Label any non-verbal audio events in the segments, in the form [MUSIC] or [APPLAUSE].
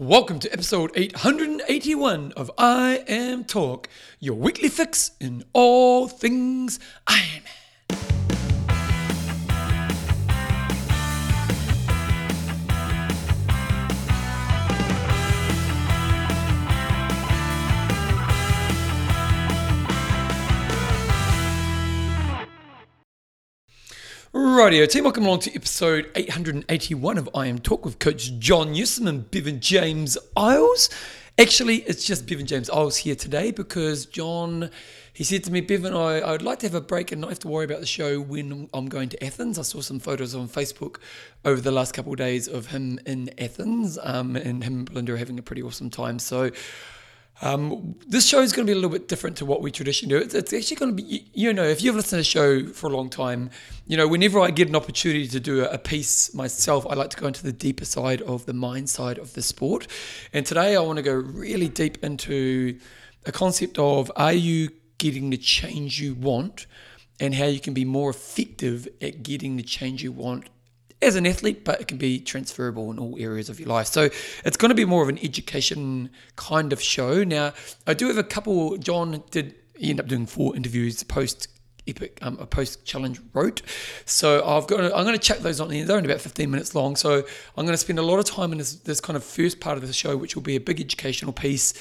Welcome to episode 881 of IMTalk, your weekly fix in all things Ironman. Radio team, welcome along to episode 881 of IMTalk with Coach John Newsom and Bevan James Eyles. Actually, it's just Bevan James Eyles here today because John, he said to me, Bevan, I, I would like to have a break and not have to worry about the show when I'm going to Athens. I saw some photos on Facebook over the last couple of days of him in Athens um, and him and Belinda are having a pretty awesome time. So um, this show is going to be a little bit different to what we traditionally do. It's, it's actually going to be, you, know, if you've listened to the show for a long time, you know, whenever I get an opportunity to do a, a piece myself, I like to go into the deeper side of the mind side of the sport. And today I want to go really deep into a concept of are you getting the change you want and how you can be more effective at getting the change you want as an athlete, but it can be transferable in all areas of your life. So it's going to be more of an education kind of show. Now, I do have a couple. John did end up doing four interviews post epic um, a post challenge Roth so i've got i'm going to check those on they're only about 15 minutes long so i'm going to spend a lot of time in this, this kind of first part of the show which will be a big educational piece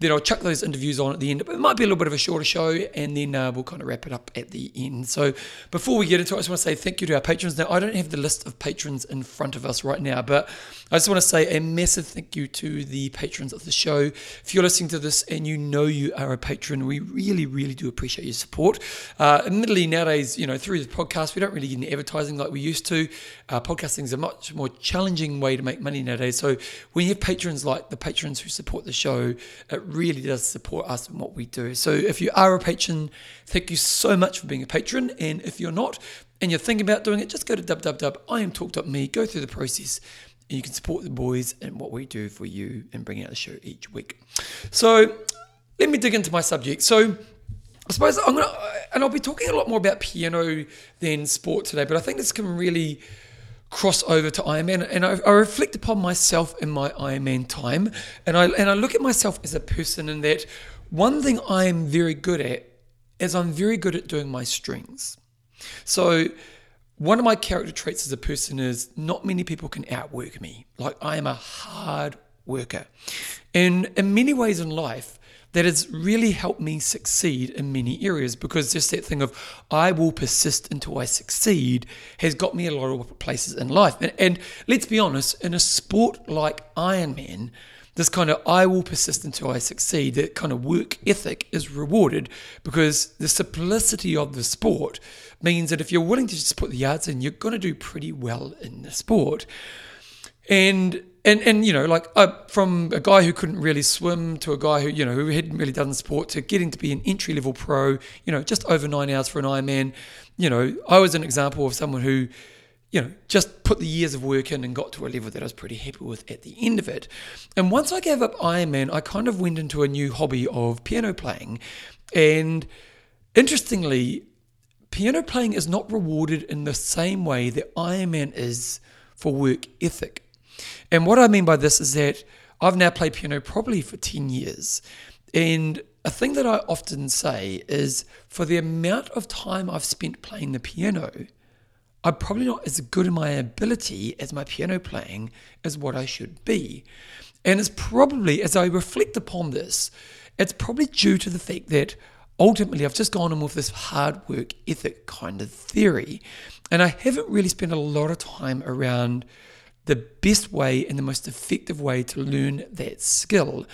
then I'll chuck those interviews on at the end. But It might be a little bit of a shorter show, and then uh, we'll kind of wrap it up at the end. So before we get into it, I just want to say thank you to our patrons. Now, I don't have the list of patrons in front of us right now, but I just want to say a massive thank you to the patrons of the show. If you're listening to this and you know you are a patron, we really, really do appreciate your support. Uh, admittedly, nowadays, you know, through the podcast, we don't really get any advertising like we used to. Uh, podcasting is a much more challenging way to make money nowadays. So when you have patrons like the patrons who support the show, it really does support us and what we do. So if you are a patron, thank you so much for being a patron. And if you're not and you're thinking about doing it, just go to www.iamtalk.me, go through the process, you can support the boys and what we do for you and bring out the show each week. So let me dig into my subject. So I suppose I'm gonna, and I'll be talking a lot more about piano than sport today, but I think this can really cross over to Ironman, and I, I, reflect upon myself in my Ironman time, and I and I look at myself as a person in that one thing I am very good at is I'm very good at doing my strings. So one of my character traits as a person is not many people can outwork me. Like I am a hard worker, and in many ways in life that has really helped me succeed in many areas because just that thing of I will persist until I succeed has got me a lot of places in life. And, and let's be honest, in a sport like Ironman, this kind of I will persist until I succeed, that kind of work ethic is rewarded because the simplicity of the sport means that if you're willing to just put the yards in, you're going to do pretty well in the sport. And and and you know like from a guy who couldn't really swim to a guy who you know who hadn't really done the sport to getting to be an entry level pro you know just over nine hours for an Ironman you know I was an example of someone who you know just put the years of work in and got to a level that I was pretty happy with at the end of it and once I gave up Ironman I kind of went into a new hobby of piano playing and interestingly piano playing is not rewarded in the same way that Ironman is for work ethic and what I mean by this is that I've now played piano probably for 10 years. And a thing that I often say is for the amount of time I've spent playing the piano, I'm probably not as good in my ability as my piano playing as what I should be. And it's probably, as I reflect upon this, it's probably due to the fact that ultimately I've just gone in with this hard work ethic kind of theory. And I haven't really spent a lot of time around the best way and the most effective way to learn that skill.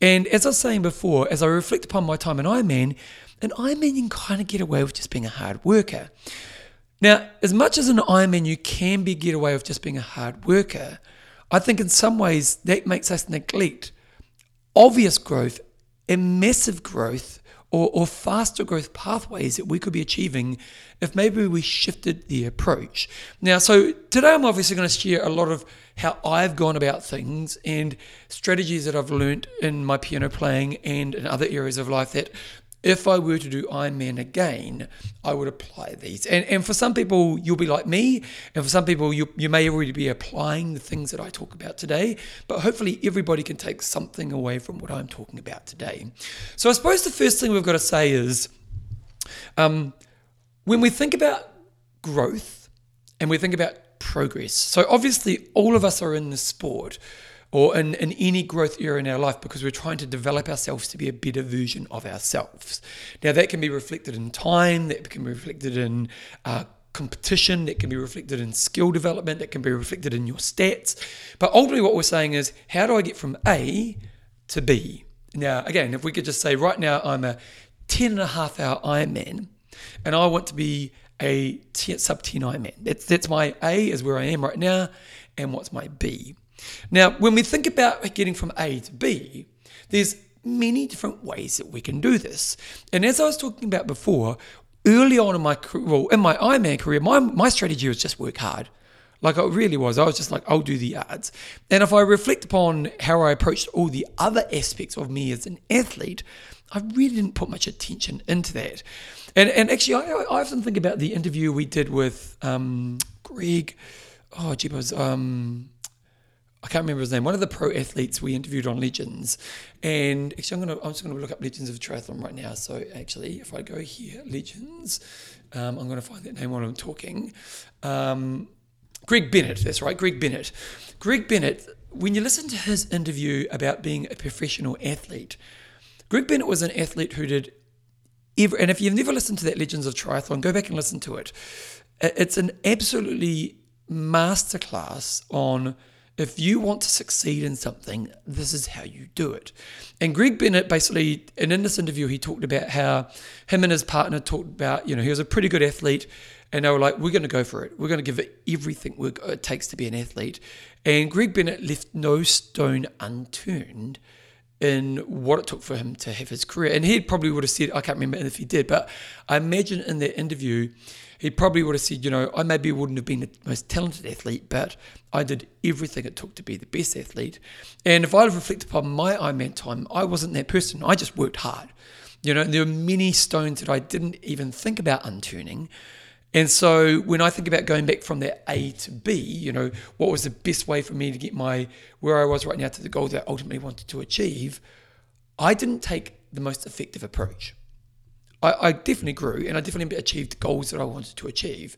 And as I was saying before, as I reflect upon my time in Ironman, in Ironman you can kind of get away with just being a hard worker. Now, as much as an Ironman you can be get away with just being a hard worker, I think in some ways that makes us neglect obvious growth and massive growth or, or faster growth pathways that we could be achieving if maybe we shifted the approach. Now, so today I'm obviously going to share a lot of how I've gone about things and strategies that I've learned in my piano playing and in other areas of life that if I were to do Ironman again, I would apply these. And, and for some people, you'll be like me, and for some people, you, you may already be applying the things that I talk about today, but hopefully, everybody can take something away from what I'm talking about today. So, I suppose the first thing we've got to say is um, when we think about growth and we think about progress, so obviously, all of us are in the sport or in, in any growth area in our life because we're trying to develop ourselves to be a better version of ourselves. Now, that can be reflected in time, that can be reflected in uh, competition, that can be reflected in skill development, that can be reflected in your stats. But ultimately, what we're saying is, how do I get from A to B? Now, again, if we could just say, right now, I'm a 10 and a half hour Ironman, and I want to be a sub 10 Ironman. That's, that's my A, is where I am right now, and what's my B? Now, when we think about getting from A to B, there's many different ways that we can do this. And as I was talking about before, early on in my well, in my Ironman career, my, my strategy was just work hard. Like it really was. I was just like, I'll do the yards. And if I reflect upon how I approached all the other aspects of me as an athlete, I really didn't put much attention into that. And and actually, I, I often think about the interview we did with um, Greg. Oh, gee, was um, I can't remember his name, one of the pro athletes we interviewed on Legends. And actually, I'm, gonna, I'm just going to look up Legends of Triathlon right now. So, actually, if I go here, Legends, um, I'm going to find that name while I'm talking. Um, Greg Bennett, that's right, Greg Bennett. Greg Bennett, when you listen to his interview about being a professional athlete, Greg Bennett was an athlete who did every, and if you've never listened to that Legends of Triathlon, go back and listen to it. It's an absolutely masterclass on if you want to succeed in something, this is how you do it. And Greg Bennett basically, and in this interview, he talked about how him and his partner talked about, you know, he was a pretty good athlete, and they were like, we're going to go for it. We're going to give it everything it takes to be an athlete. And Greg Bennett left no stone unturned in what it took for him to have his career. And he probably would have said, I can't remember if he did, but I imagine in that interview, he probably would have said, you know, I maybe wouldn't have been the most talented athlete, but I did everything it took to be the best athlete. And if I reflect upon my Ironman time, I wasn't that person. I just worked hard. You know, there were many stones that I didn't even think about unturning. And so when I think about going back from that A to B, you know, what was the best way for me to get my where I was right now to the goal that I ultimately wanted to achieve, I didn't take the most effective approach. I, I definitely grew and I definitely achieved goals that I wanted to achieve,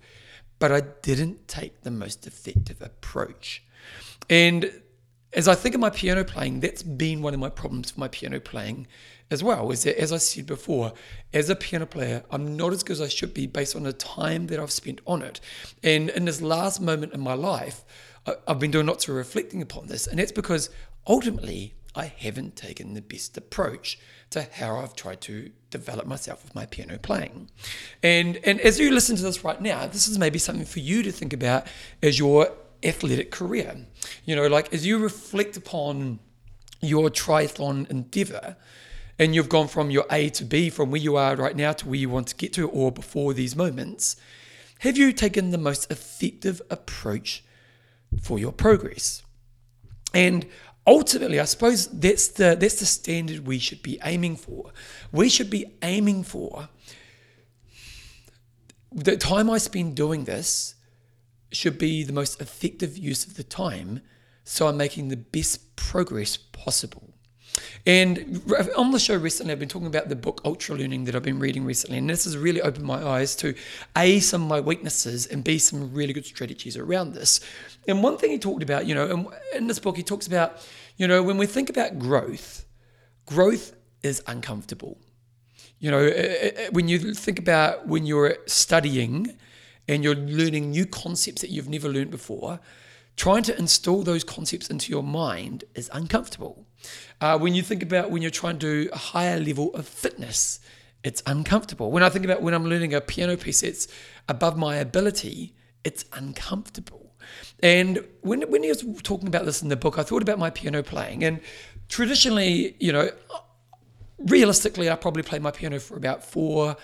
but I didn't take the most effective approach. And as I think of my piano playing, that's been one of my problems for my piano playing as well. Is that, as I said before, as a piano player, I'm not as good as I should be based on the time that I've spent on it. And in this last moment in my life, I've been doing lots of reflecting upon this, and that's because ultimately I haven't taken the best approach to how I've tried to develop myself with my piano playing. And and as you listen to this right now, this is maybe something for you to think about as your athletic career. You know, like as you reflect upon your triathlon endeavor and you've gone from your A to B from where you are right now to where you want to get to or before these moments, have you taken the most effective approach for your progress? And ultimately, I suppose that's the that's the standard we should be aiming for. We should be aiming for the time I spend doing this should be the most effective use of the time so I'm making the best progress possible. And on the show recently, I've been talking about the book Ultra Learning that I've been reading recently. And this has really opened my eyes to A, some of my weaknesses, and B, some really good strategies around this. And one thing he talked about, you know, in this book, he talks about, you know, when we think about growth, growth is uncomfortable. You know, eh, eh, eh, when you think about when you're studying and you're learning new concepts that you've never learned before, trying to install those concepts into your mind is uncomfortable. Uh, when you think about when you're trying to do a higher level of fitness, it's uncomfortable. When I think about when I'm learning a piano piece that's above my ability, it's uncomfortable. And when, when he was talking about this in the book, I thought about my piano playing. And traditionally, you know, realistically, I probably play my piano for about four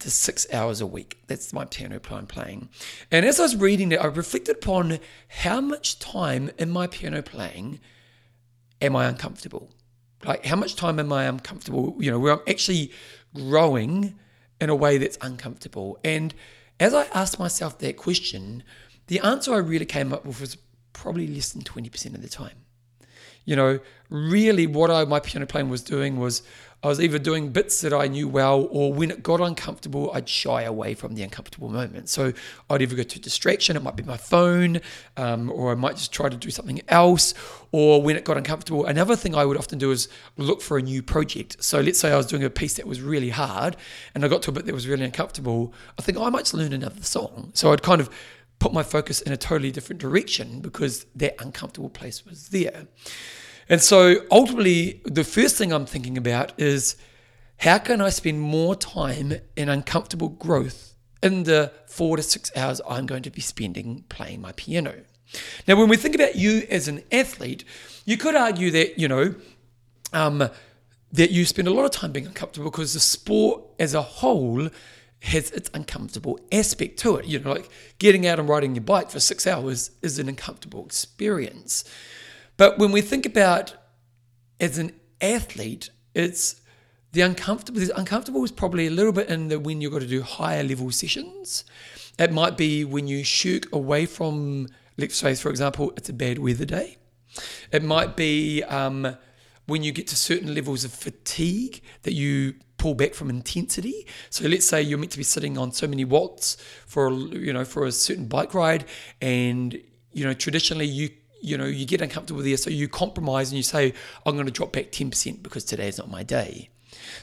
to six hours a week. That's my piano I'm playing. And as I was reading it, I reflected upon how much time in my piano playing am I uncomfortable? Like, how much time am I uncomfortable? You know, where I'm actually growing in a way that's uncomfortable. And as I asked myself that question, the answer I really came up with was probably less than 20% of the time. You know, really what I, my piano playing was doing was I was either doing bits that I knew well, or when it got uncomfortable, I'd shy away from the uncomfortable moment. So I'd either go to distraction, it might be my phone, um, or I might just try to do something else. Or when it got uncomfortable, another thing I would often do is look for a new project. So let's say I was doing a piece that was really hard, and I got to a bit that was really uncomfortable. I think oh, I might just learn another song. So I'd kind of put my focus in a totally different direction because that uncomfortable place was there. And so ultimately, the first thing I'm thinking about is how can I spend more time in uncomfortable growth in the four to six hours I'm going to be spending playing my piano? Now, when we think about you as an athlete, you could argue that, you know, um, that you spend a lot of time being uncomfortable because the sport as a whole has its uncomfortable aspect to it. You know, like getting out and riding your bike for six hours is an uncomfortable experience. But when we think about as an athlete, it's the uncomfortable. The uncomfortable is probably a little bit in the when you've got to do higher level sessions. It might be when you shirk away from, let's say, for example, it's a bad weather day. It might be um, when you get to certain levels of fatigue that you pull back from intensity. So let's say you're meant to be sitting on so many watts for you know for a certain bike ride, and you know traditionally you you know, you get uncomfortable there, so you compromise and you say, I'm going to drop back 10% because today is not my day.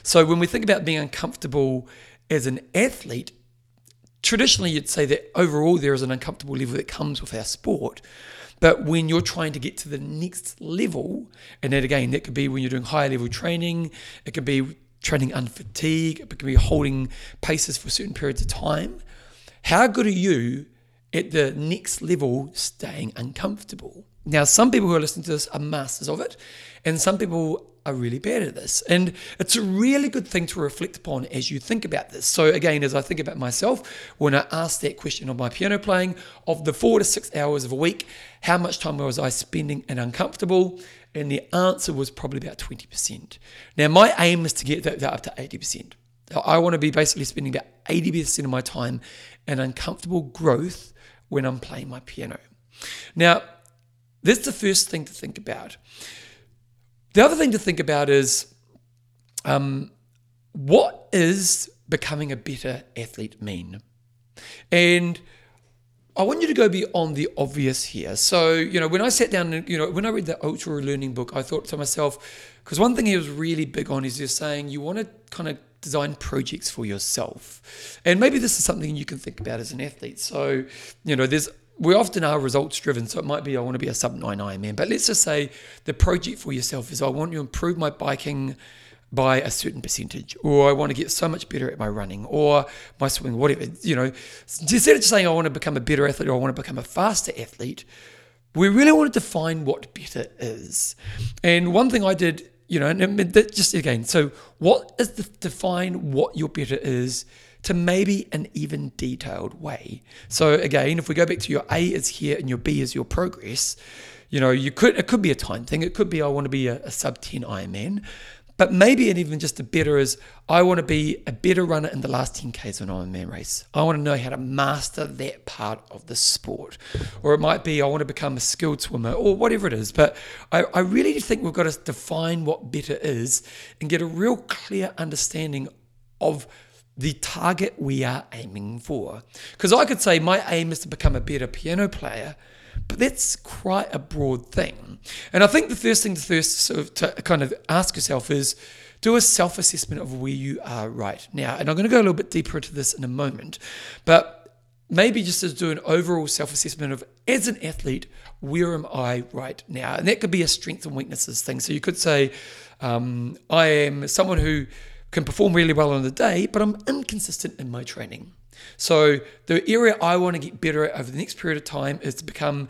So when we think about being uncomfortable as an athlete, traditionally you'd say that overall there is an uncomfortable level that comes with our sport. But when you're trying to get to the next level, and that again, that could be when you're doing higher level training, it could be training under fatigue, it could be holding paces for certain periods of time. How good are you at the next level staying uncomfortable. Now, some people who are listening to this are masters of it, and some people are really bad at this. And it's a really good thing to reflect upon as you think about this. So, again, as I think about myself, when I asked that question of my piano playing, of the four to six hours of a week, how much time was I spending in uncomfortable? And the answer was probably about 20%. Now, my aim is to get that up to 80%. I want to be basically spending about 80% of my time in uncomfortable growth when I'm playing my piano. Now, that's the first thing to think about. The other thing to think about is um, what is becoming a better athlete mean? And I want you to go beyond the obvious here. So, you know, when I sat down and, you know, when I read the Ultra Learning book, I thought to myself, because one thing he was really big on is just saying you want to kind of design projects for yourself. And maybe this is something you can think about as an athlete. So, you know, there's we often are results driven. So it might be I want to be a sub 9 Ironman. But let's just say the project for yourself is I want to improve my biking by a certain percentage, or I want to get so much better at my running or my swimming, whatever. You know, instead of just saying I want to become a better athlete or I want to become a faster athlete, we really want to define what better is. And one thing I did you know, and just again, so what is the define what your better is to maybe an even detailed way. So again, if we go back to your A is here and your B is your progress, you know, you could it could be a time thing. It could be I want to be a, a sub 10 Ironman. But maybe it even just a better is I want to be a better runner in the last 10Ks of an Ironman race. I want to know how to master that part of the sport. Or it might be I want to become a skilled swimmer or whatever it is. But I, I really think we've got to define what better is and get a real clear understanding of the target we are aiming for. Because I could say my aim is to become a better piano player but that's quite a broad thing. And I think the first thing to first sort of to kind of ask yourself is do a self assessment of where you are right now. And I'm going to go a little bit deeper into this in a moment, but maybe just to do an overall self assessment of as an athlete, where am I right now? And that could be a strengths and weaknesses thing. So you could say, um, I am someone who can perform really well on the day, but I'm inconsistent in my training. So the area I want to get better at over the next period of time is to become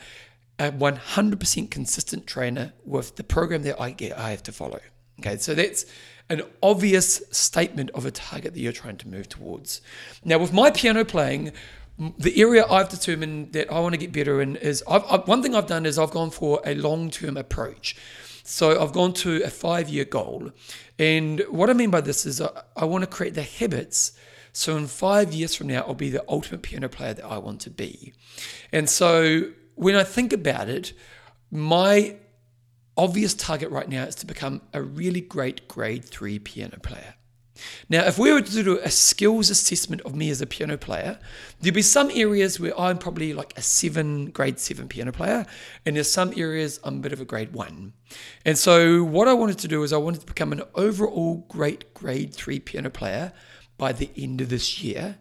a 100% consistent trainer with the program that I get I have to follow. Okay, so that's an obvious statement of a target that you're trying to move towards. Now, with my piano playing, the area I've determined that I want to get better in is I've, I've, one thing I've done is I've gone for a long term approach. So I've gone to a five year goal. And what I mean by this is I, I want to create the habits. So in five years from now, I'll be the ultimate piano player that I want to be. And so when I think about it, my obvious target right now is to become a really great grade three piano player. Now, if we were to do a skills assessment of me as a piano player, there'd be some areas where I'm probably like a seven, grade seven piano player, and there's some areas I'm a bit of a grade one. And so, what I wanted to do is I wanted to become an overall great grade three piano player by the end of this year,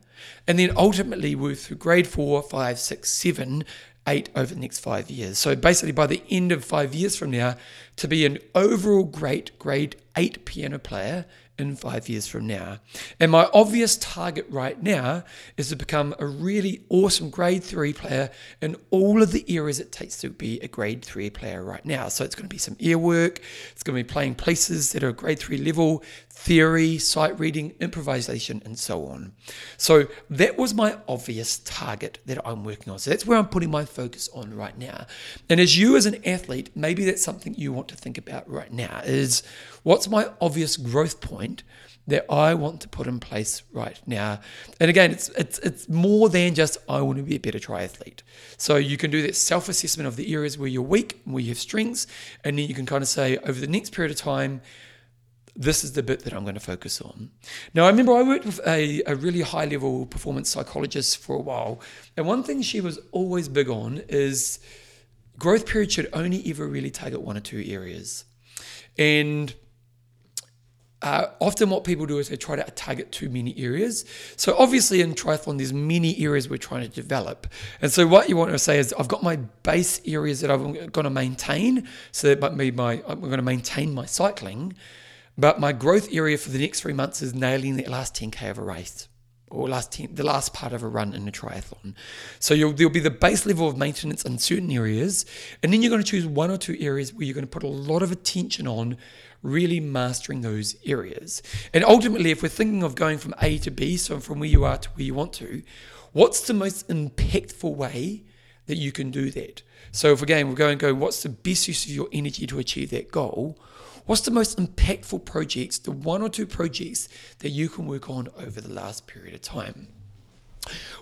and then ultimately move through grade four, five, six, seven, eight over the next five years. So basically, by the end of five years from now, to be an overall great grade eight piano player in five years from now. And my obvious target right now is to become a really awesome grade three player in all of the areas it takes to be a grade three player right now. So it's going to be some ear work, it's going to be playing places that are grade three level, theory, sight reading, improvisation, and so on. So that was my obvious target that I'm working on. So that's where I'm putting my focus on right now. And as you as an athlete, maybe that's something you want to think about right now is what's my obvious growth point that I want to put in place right now. And again, it's it's it's more than just I want to be a better triathlete. So you can do that self-assessment of the areas where you're weak, where you have strengths, and then you can kind of say over the next period of time, this is the bit that I'm going to focus on. Now, I remember I worked with a, a really high level performance psychologist for a while, and one thing she was always big on is growth period should only ever really target one or two areas. And uh, often what people do is they try to target too many areas. So obviously in triathlon, there's many areas we're trying to develop. And so what you want to say is I've got my base areas that I'm going to maintain. So that might be my, I'm going to maintain my cycling. But my growth area for the next three months is nailing the last 10K of a race or last 10, the last part of a run in a triathlon. So there'll be the base level of maintenance in certain areas. And then you're going to choose one or two areas where you're going to put a lot of attention on really mastering those areas. And ultimately, if we're thinking of going from A to B, so from where you are to where you want to, what's the most impactful way that you can do that? So if again we're going to go, what's the best use of your energy to achieve that goal? What's the most impactful projects, the one or two projects that you can work on over the last period of time?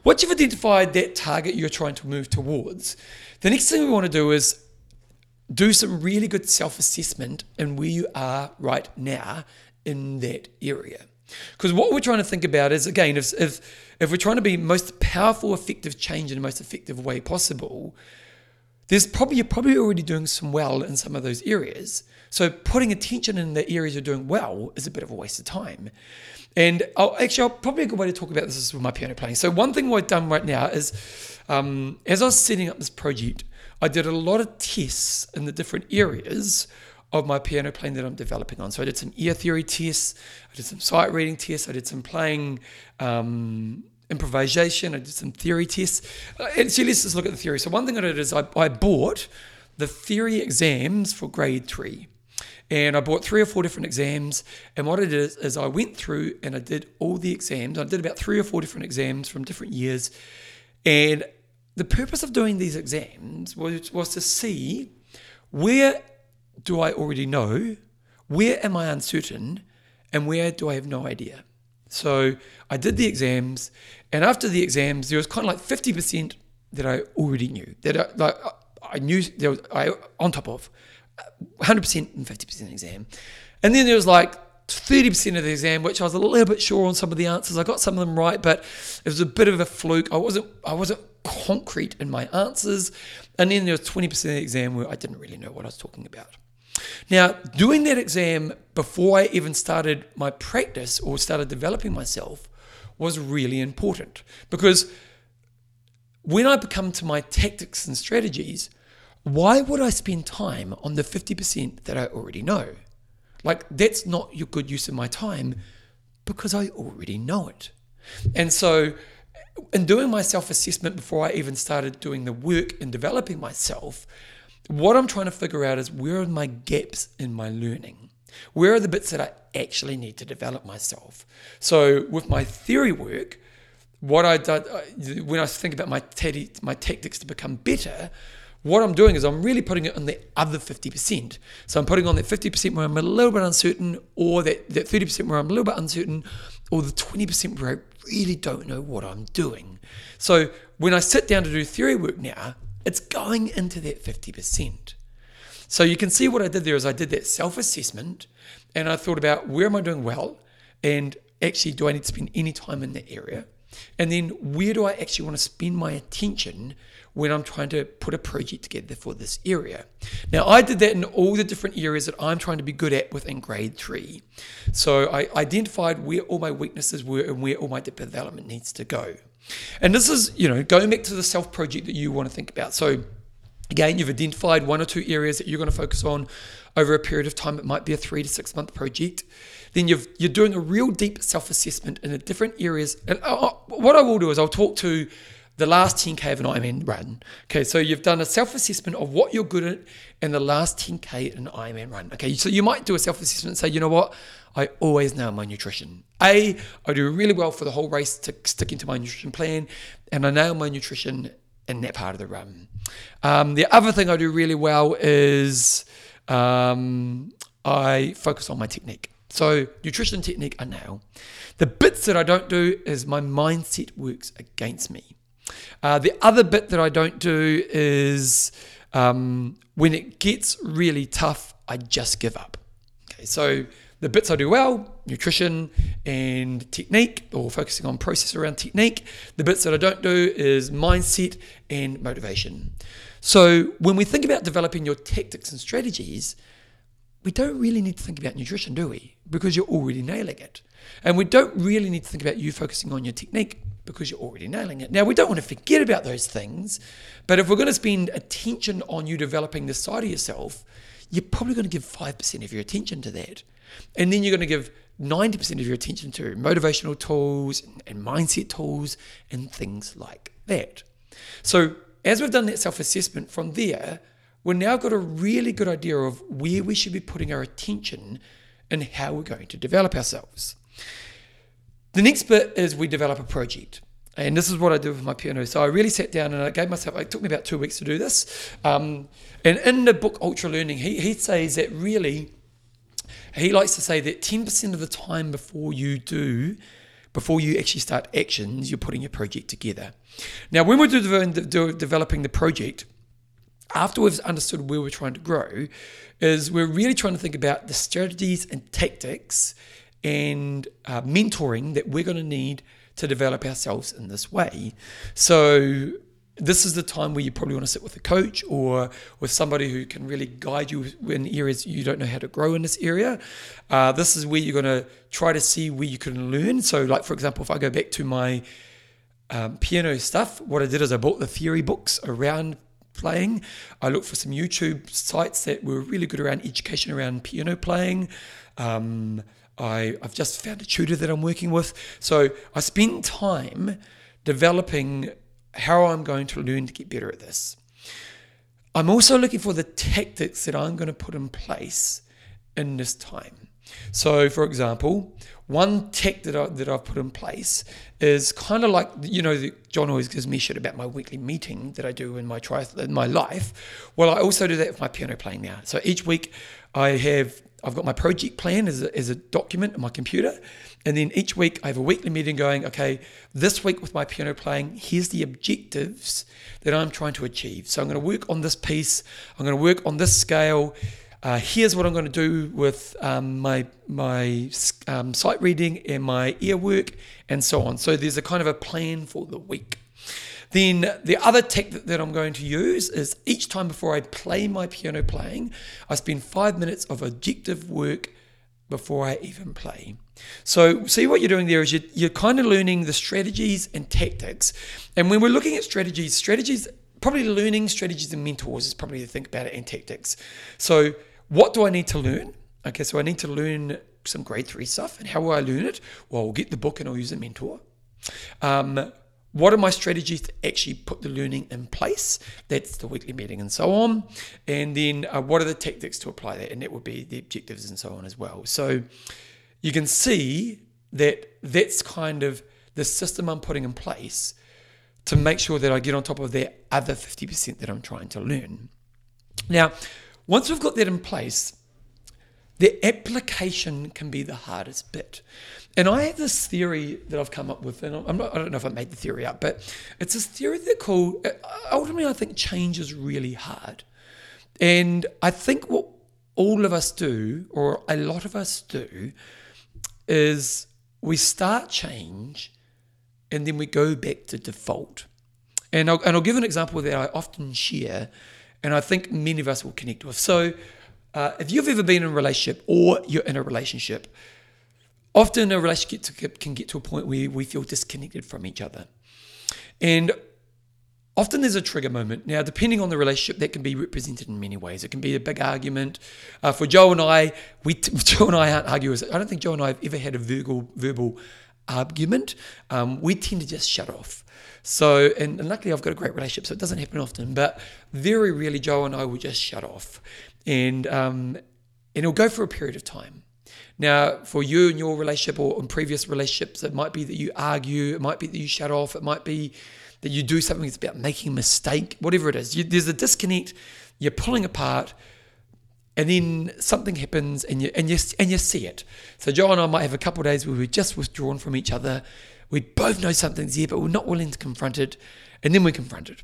Once you've identified that target you're trying to move towards, the next thing we want to do is do some really good self assessment in where you are right now in that area. Because what we're trying to think about is again, if, if, if we're trying to be most powerful, effective change in the most effective way possible, there's probably you're probably already doing some well in some of those areas. So putting attention in the areas you're doing well is a bit of a waste of time. And I'll, actually, I'll, probably a good way to talk about this is with my piano playing. So one thing I've done right now is, um, as I was setting up this project, I did a lot of tests in the different areas of my piano playing that I'm developing on. So I did some ear theory tests, I did some sight reading tests, I did some playing um, improvisation, I did some theory tests. Uh, so let's just look at the theory. So one thing I did is I, I bought the theory exams for grade three. And I bought three or four different exams. And what I did is, is I went through and I did all the exams. I did about three or four different exams from different years. And the purpose of doing these exams was, was to see where do I already know, where am I uncertain, and where do I have no idea. So I did the exams, and after the exams, there was kind of like 50% that I already knew, that I, like, I knew there was, I on top of 100% and 50% exam. And then there was like 30% of the exam, which I was a little bit sure on some of the answers. I got some of them right, but it was a bit of a fluke. I wasn't I wasn't concrete in my answers. And then there was 20% of the exam where I didn't really know what I was talking about. Now, doing that exam before I even started my practice or started developing myself was really important because when I come to my tactics and strategies, why would I spend time on the 50% that I already know? Like, that's not your good use of my time because I already know it. And so, in doing my self assessment before I even started doing the work and developing myself, what I'm trying to figure out is where are my gaps in my learning? Where are the bits that I actually need to develop myself? So, with my theory work, what I did uh, when I think about my, t- my tactics to become better, what I'm doing is I'm really putting it on the other 50%. So I'm putting on that 50% where I'm a little bit uncertain, or that, that 30% where I'm a little bit uncertain, or the 20% where I really don't know what I'm doing. So when I sit down to do theory work now, it's going into that 50%. So you can see what I did there is I did that self assessment and I thought about where am I doing well and actually do I need to spend any time in that area? And then where do I actually want to spend my attention when I'm trying to put a project together for this area? Now, I did that in all the different areas that I'm trying to be good at within grade three. So I identified where all my weaknesses were and where all my development needs to go. And this is, you know, going back to the self project that you want to think about. So Again, you've identified one or two areas that you're going to focus on over a period of time. It might be a three to six month project. Then you are doing a real deep self assessment in the different areas. And uh, uh, what I will do is I'll talk to the last 10K of an Ironman run. Okay, so you've done a self assessment of what you're good at in the last 10K in an Ironman run. Okay, so you might do a self assessment and say, you know what? I always nail my nutrition. A, I do really well for the whole race to sticking to my nutrition plan, and I nail my nutrition in that part of the run. Um, the other thing I do really well is um, I focus on my technique. So, nutrition technique, I nail. The bits that I don't do is my mindset works against me. Uh, the other bit that I don't do is um, when it gets really tough, I just give up. Okay, so the bits I do well, nutrition and technique, or focusing on process around technique. The bits that I don't do is mindset and motivation. So when we think about developing your tactics and strategies, we don't really need to think about nutrition, do we? Because you're already nailing it. And we don't really need to think about you focusing on your technique because you're already nailing it. Now, we don't want to forget about those things, but if we're going to spend attention on you developing this side of yourself, you're probably going to give 5% of your attention to that. And then you're going to give 90% of your attention to motivational tools and mindset tools and things like that. So, as we've done that self assessment from there, we've now got a really good idea of where we should be putting our attention and how we're going to develop ourselves. The next bit is we develop a project. And this is what I do with my piano. So I really sat down and I gave myself, it took me about two weeks to do this. Um, and in the book Ultra Learning, he, he says that really he likes to say that 10% of the time before you do, before you actually start actions, you're putting your project together. Now, when we're developing the project, after we've understood where we're trying to grow, is we're really trying to think about the strategies and tactics and uh, mentoring that we're going to need to develop ourselves in this way. So this is the time where you probably want to sit with a coach or with somebody who can really guide you in areas you don't know how to grow in this area. Uh, this is where you're going to try to see where you can learn. So, like for example, if I go back to my um, piano stuff, what I did is I bought the theory books around playing. I looked for some YouTube sites that were really good around education around piano playing. Um, I, I've just found a tutor that I'm working with. So I spent time developing how I'm going to learn to get better at this. I'm also looking for the tactics that I'm going to put in place in this time. So, for example, one tech that, I, that I've put in place is kind of like, you know, John always gives me shit about my weekly meeting that I do in my triathlon, in my life. Well, I also do that with my piano playing now. So each week I have, I've got my project plan as a, as a document on my computer. And then each week I have a weekly meeting going, okay, this week with my piano playing, here's the objectives that I'm trying to achieve. So I'm going to work on this piece, I'm going to work on this scale. Uh, here's what I'm going to do with um, my my um, sight reading and my ear work and so on. So there's a kind of a plan for the week. Then the other tech that, I'm going to use is each time before I play my piano playing, I spend five minutes of objective work before I even play. So, see what you're doing there is you're, you're kind of learning the strategies and tactics. And when we're looking at strategies, strategies, probably learning strategies and mentors is probably to think about it and tactics. So, what do I need to learn? Okay, so I need to learn some grade three stuff. And how will I learn it? Well, I'll get the book and I'll use a mentor. Um, what are my strategies to actually put the learning in place? That's the weekly meeting and so on. And then uh, what are the tactics to apply that? And that would be the objectives and so on as well. So you can see that that's kind of the system I'm putting in place to make sure that I get on top of that other 50% that I'm trying to learn. Now, once we've got that in place, the application can be the hardest bit. And I have this theory that I've come up with, and not, I don't know if I made the theory up, but it's this theory that called, ultimately, I think change is really hard. And I think what all of us do, or a lot of us do, is we start change and then we go back to default. And I'll, and I'll give an example that I often share, and I think many of us will connect with. So, uh, if you've ever been in a relationship or you're in a relationship, often a relationship can get to a point where we feel disconnected from each other. And often there's a trigger moment. Now, depending on the relationship, that can be represented in many ways. It can be a big argument. Uh, for Joe and I, we [LAUGHS] Joe and I aren't arguers. I don't think Joe and I have ever had a verbal verbal argument. Um, we tend to just shut off. So, and, and, luckily I've got a great relationship, so it doesn't happen often. But very rarely, Joe and I will just shut off, and um, and it'll go for a period of time. Now, for you and your relationship or in previous relationships, it might be that you argue, it might be that you shut off, it might be that you do something that's about making a mistake, whatever it is. You, there's a disconnect, you're pulling apart, and then something happens and you and you and you see it. So Joe and I might have a couple of days where we're just withdrawn from each other. We both know something's there, but we're not willing to confront it, and then we confront it.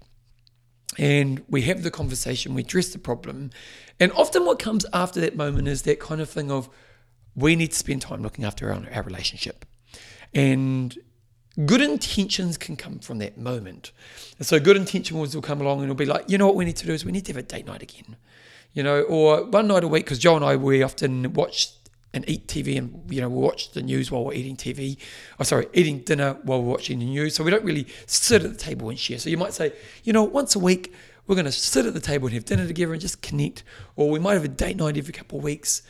And we have the conversation, we address the problem. And often what comes after that moment is that kind of thing of we need to spend time looking after our, our relationship. And good intentions can come from that moment. And so good intentions will come along and it'll be like, you know what we need to do is we need to have a date night again. You know, or one night a week, because Joe and I, we often watch and eat TV and, you know, we watch the news while we're eating TV. Oh, sorry, eating dinner while we're watching the news. So we don't really sit at the table and share. So you might say, you know, once a week, we're going to sit at the table and have dinner together and just connect. Or we might have a date night every couple of weeks.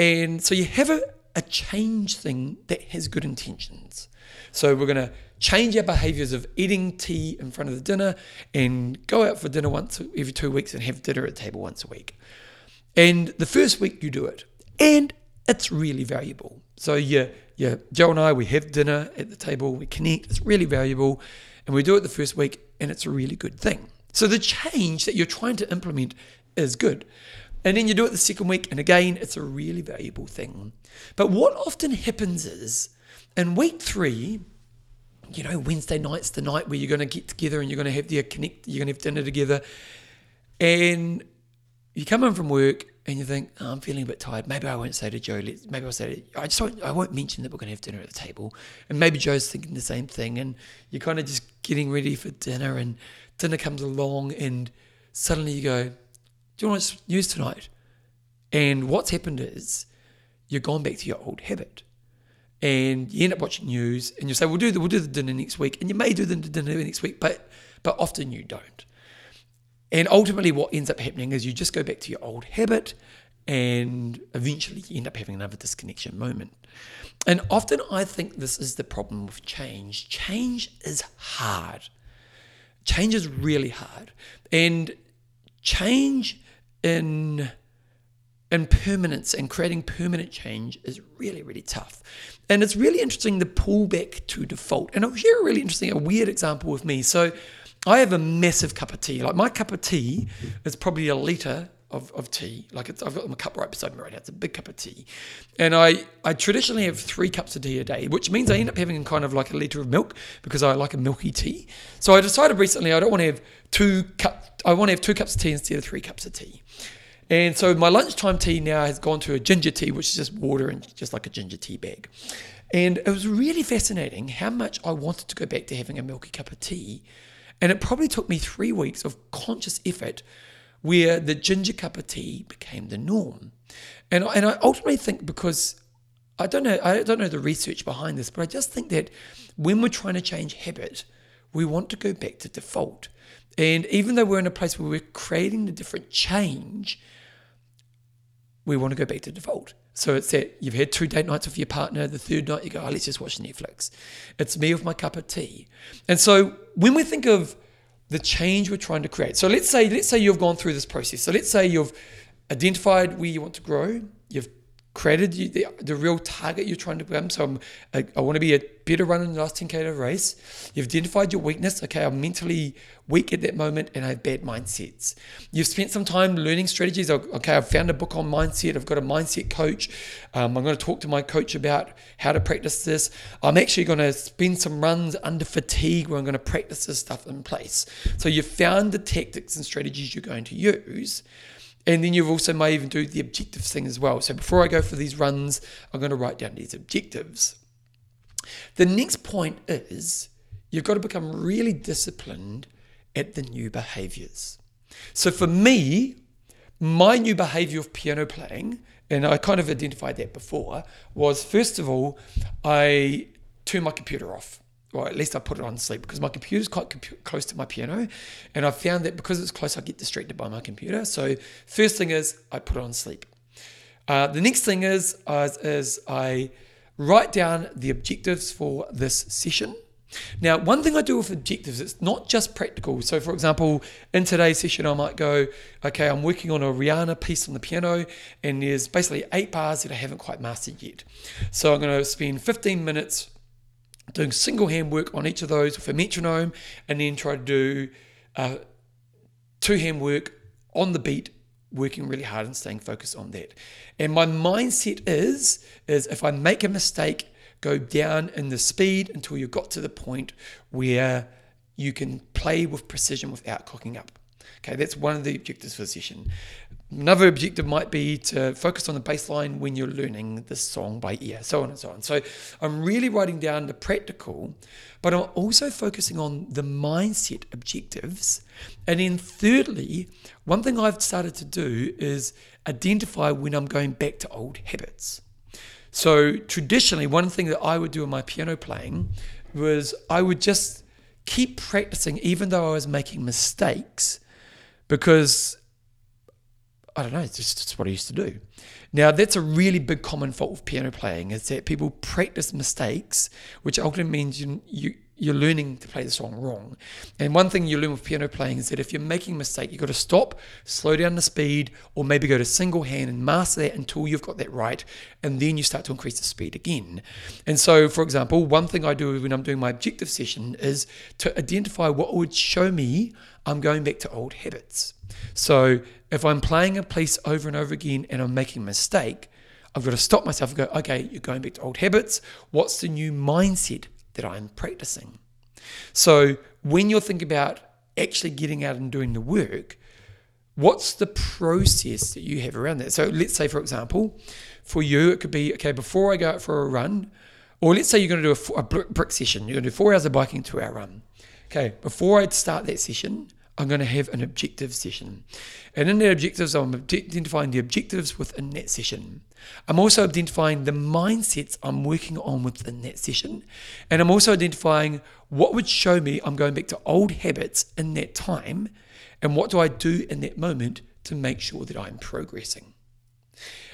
And so you have a, a change thing that has good intentions. So we're going to change our behaviors of eating tea in front of the dinner and go out for dinner once every two weeks and have dinner at the table once a week. And the first week you do it, and it's really valuable. So yeah, yeah, Joe and I we have dinner at the table, we connect. It's really valuable, and we do it the first week, and it's a really good thing. So the change that you're trying to implement is good. And then you do it the second week, and again, it's a really valuable thing. But what often happens is in week three, you know, Wednesday night's the night where you're going to get together and you're going to have your connect, you're going to have dinner together. And you come home from work and you think, oh, I'm feeling a bit tired. Maybe I won't say to Joe, maybe I'll say to, I just won't, I won't mention that we're going to have dinner at the table. And maybe Joe's thinking the same thing. And you're kind of just getting ready for dinner and dinner comes along and suddenly you go, do you want to tonight? And what's happened is you've gone back to your old habit. And you end up watching news and you say, we'll do, the, we'll do the dinner next week. And you may do the dinner next week, but, but often you don't. And ultimately, what ends up happening is you just go back to your old habit and eventually you end up having another disconnection moment. And often I think this is the problem with change. Change is hard. Change is really hard. And change in and permanence and creating permanent change is really, really tough. And it's really interesting the pullback to default. And I'll share a really interesting, a weird example with me. So I have a massive cup of tea. Like my cup of tea is probably a litre of, of tea. Like it's, I've got my cup right beside me right now. It's a big cup of tea. And I, I traditionally have three cups of tea a day, which means I end up having kind of like a litre of milk because I like a milky tea. So I decided recently I don't want to have two cups, I want to have two cups of tea instead of three cups of tea. And so my lunchtime tea now has gone to a ginger tea, which is just water and just like a ginger tea bag. And it was really fascinating how much I wanted to go back to having a milky cup of tea. And it probably took me three weeks of conscious effort where the ginger cup of tea became the norm. And, and I ultimately think because I don't know I don't know the research behind this, but I just think that when we're trying to change habit, we want to go back to default. And even though we're in a place where we're creating the different change, we want to go back to default. So it's that you've had two date nights with your partner. The third night you go, oh, let's just watch Netflix. It's me with my cup of tea. And so when we think of the change we're trying to create, so let's say let's say you've gone through this process. So let's say you've identified where you want to grow. Created you, the, the real target you're trying to become. So I'm, I, I want to be a better runner in the last 10k of race. You've identified your weakness. Okay, I'm mentally weak at that moment and I have bad mindsets. You've spent some time learning strategies. Okay, I've found a book on mindset. I've got a mindset coach. Um, I'm going to talk to my coach about how to practice this. I'm actually going to spend some runs under fatigue where I'm going to practice this stuff in place. So you've found the tactics and strategies you're going to use. And then you've also may even do the objectives thing as well. So before I go for these runs, I'm going to write down these objectives. The next point is you've got to become really disciplined at the new behaviors. So for me, my new behavior of piano playing, and I kind of identified that before, was first of all, I turn my computer off or at least I put it on sleep because my computer's quite close to my piano, and I found that because it's close, I get distracted by my computer. So first thing is I put it on sleep. Uh, the next thing is, is I write down the objectives for this session. Now, one thing I do with objectives, it's not just practical. So, for example, in today's session, I might go, okay, I'm working on a Rihanna piece on the piano, and there's basically eight bars that I haven't quite mastered yet. So, I'm going to spend 15 minutes doing single hand work on each of those with a metronome, and then try to do uh, two hand work on the beat, working really hard and staying focused on that. And my mindset is is if I make a mistake, go down in the speed until you got to the point where you can play with precision without cocking up. Okay, that's one of the objectives for the session. Another objective might be to focus on the bass line when you're learning the song by ear, so on and so on. So I'm really writing down the practical, but I'm also focusing on the mindset objectives. And then, thirdly, one thing I've started to do is identify when I'm going back to old habits. So traditionally, one thing that I would do in my piano playing was I would just keep practicing, even though I was making mistakes, because I don't know, it's just it's what I used to do. Now, that's a really big common fault with piano playing is that people practice mistakes, which ultimately means you, you, you're learning to play the song wrong. And one thing you learn with piano playing is that if you're making a mistake, you've got to stop, slow down the speed, or maybe go to single hand and master that until you've got that right. And then you start to increase the speed again. And so, for example, one thing I do when I'm doing my objective session is to identify what would show me I'm going back to old habits. So if I'm playing a piece over and over again and I'm making a mistake, I've got to stop myself and go, okay, you're going back to old habits. What's the new mindset that I'm practicing? So when you're thinking about actually getting out and doing the work, what's the process that you have around that? So let's say, for example, for you, it could be, okay, before I go out for a run, or let's say you're going to do a, a brick session, you're going to do four hours of biking, two hour run. Okay, before I start that session, I'm going to have an objective session. And in that objectives, I'm identifying the objectives within that session. I'm also identifying the mindsets I'm working on within that session. And I'm also identifying what would show me I'm going back to old habits in that time. And what do I do in that moment to make sure that I'm progressing?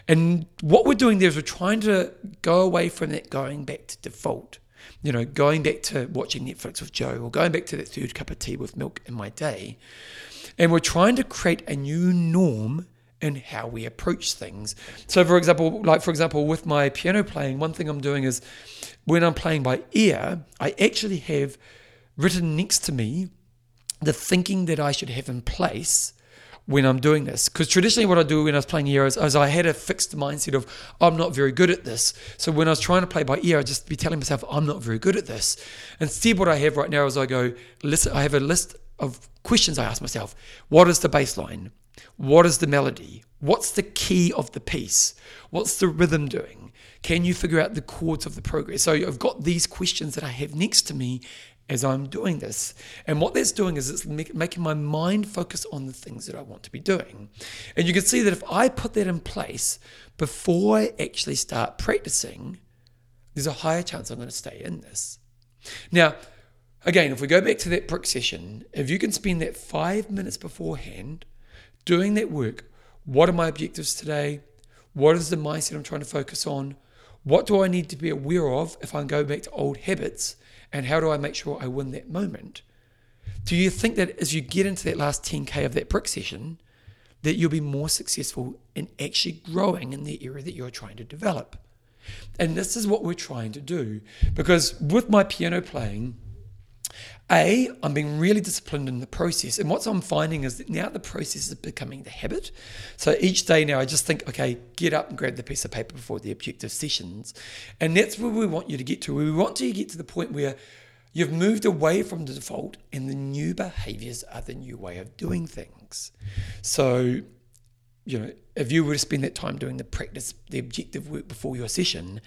And what we're doing there is we're trying to go away from that going back to default you know, going back to watching Netflix with Joe or going back to that third cup of tea with milk in my day. And we're trying to create a new norm in how we approach things. So, for example, like for example, with my piano playing, one thing I'm doing is when I'm playing by ear, I actually have written next to me the thinking that I should have in place when I'm doing this. Because traditionally, what I do when I was playing ear is, is, I had a fixed mindset of I'm not very good at this. So when I was trying to play by ear, I'd just be telling myself I'm not very good at this. Instead, what I have right now is I go listen. I have a list of questions I ask myself. What is the bass line? What is the melody? What's the key of the piece? What's the rhythm doing? Can you figure out the chords of the progress? So I've got these questions that I have next to me as I'm doing this. And what that's doing is it's making my mind focus on the things that I want to be doing. And you can see that if I put that in place before I actually start practicing, there's a higher chance I'm going to stay in this. Now, again, if we go back to that brick session, if you can spend that five minutes beforehand doing that work, what are my objectives today? What is the mindset I'm trying to focus on? What do I need to be aware of if I'm going back to old habits? And how do I make sure I win that moment? Do you think that as you get into that last 10K of that brick session, that you'll be more successful in actually growing in the area that you're trying to develop. And this is what we're trying to do because with my piano playing, a, I'm being really disciplined in the process. And what I'm finding is that now the process is becoming the habit. So each day now I just think, okay, get up and grab the piece of paper before the objective sessions. And that's where we want you to get to. We want you to get to the point where you've moved away from the default and the new behaviors are the new way of doing things. So, you know, if you were to spend that time doing the practice, the objective work before your session,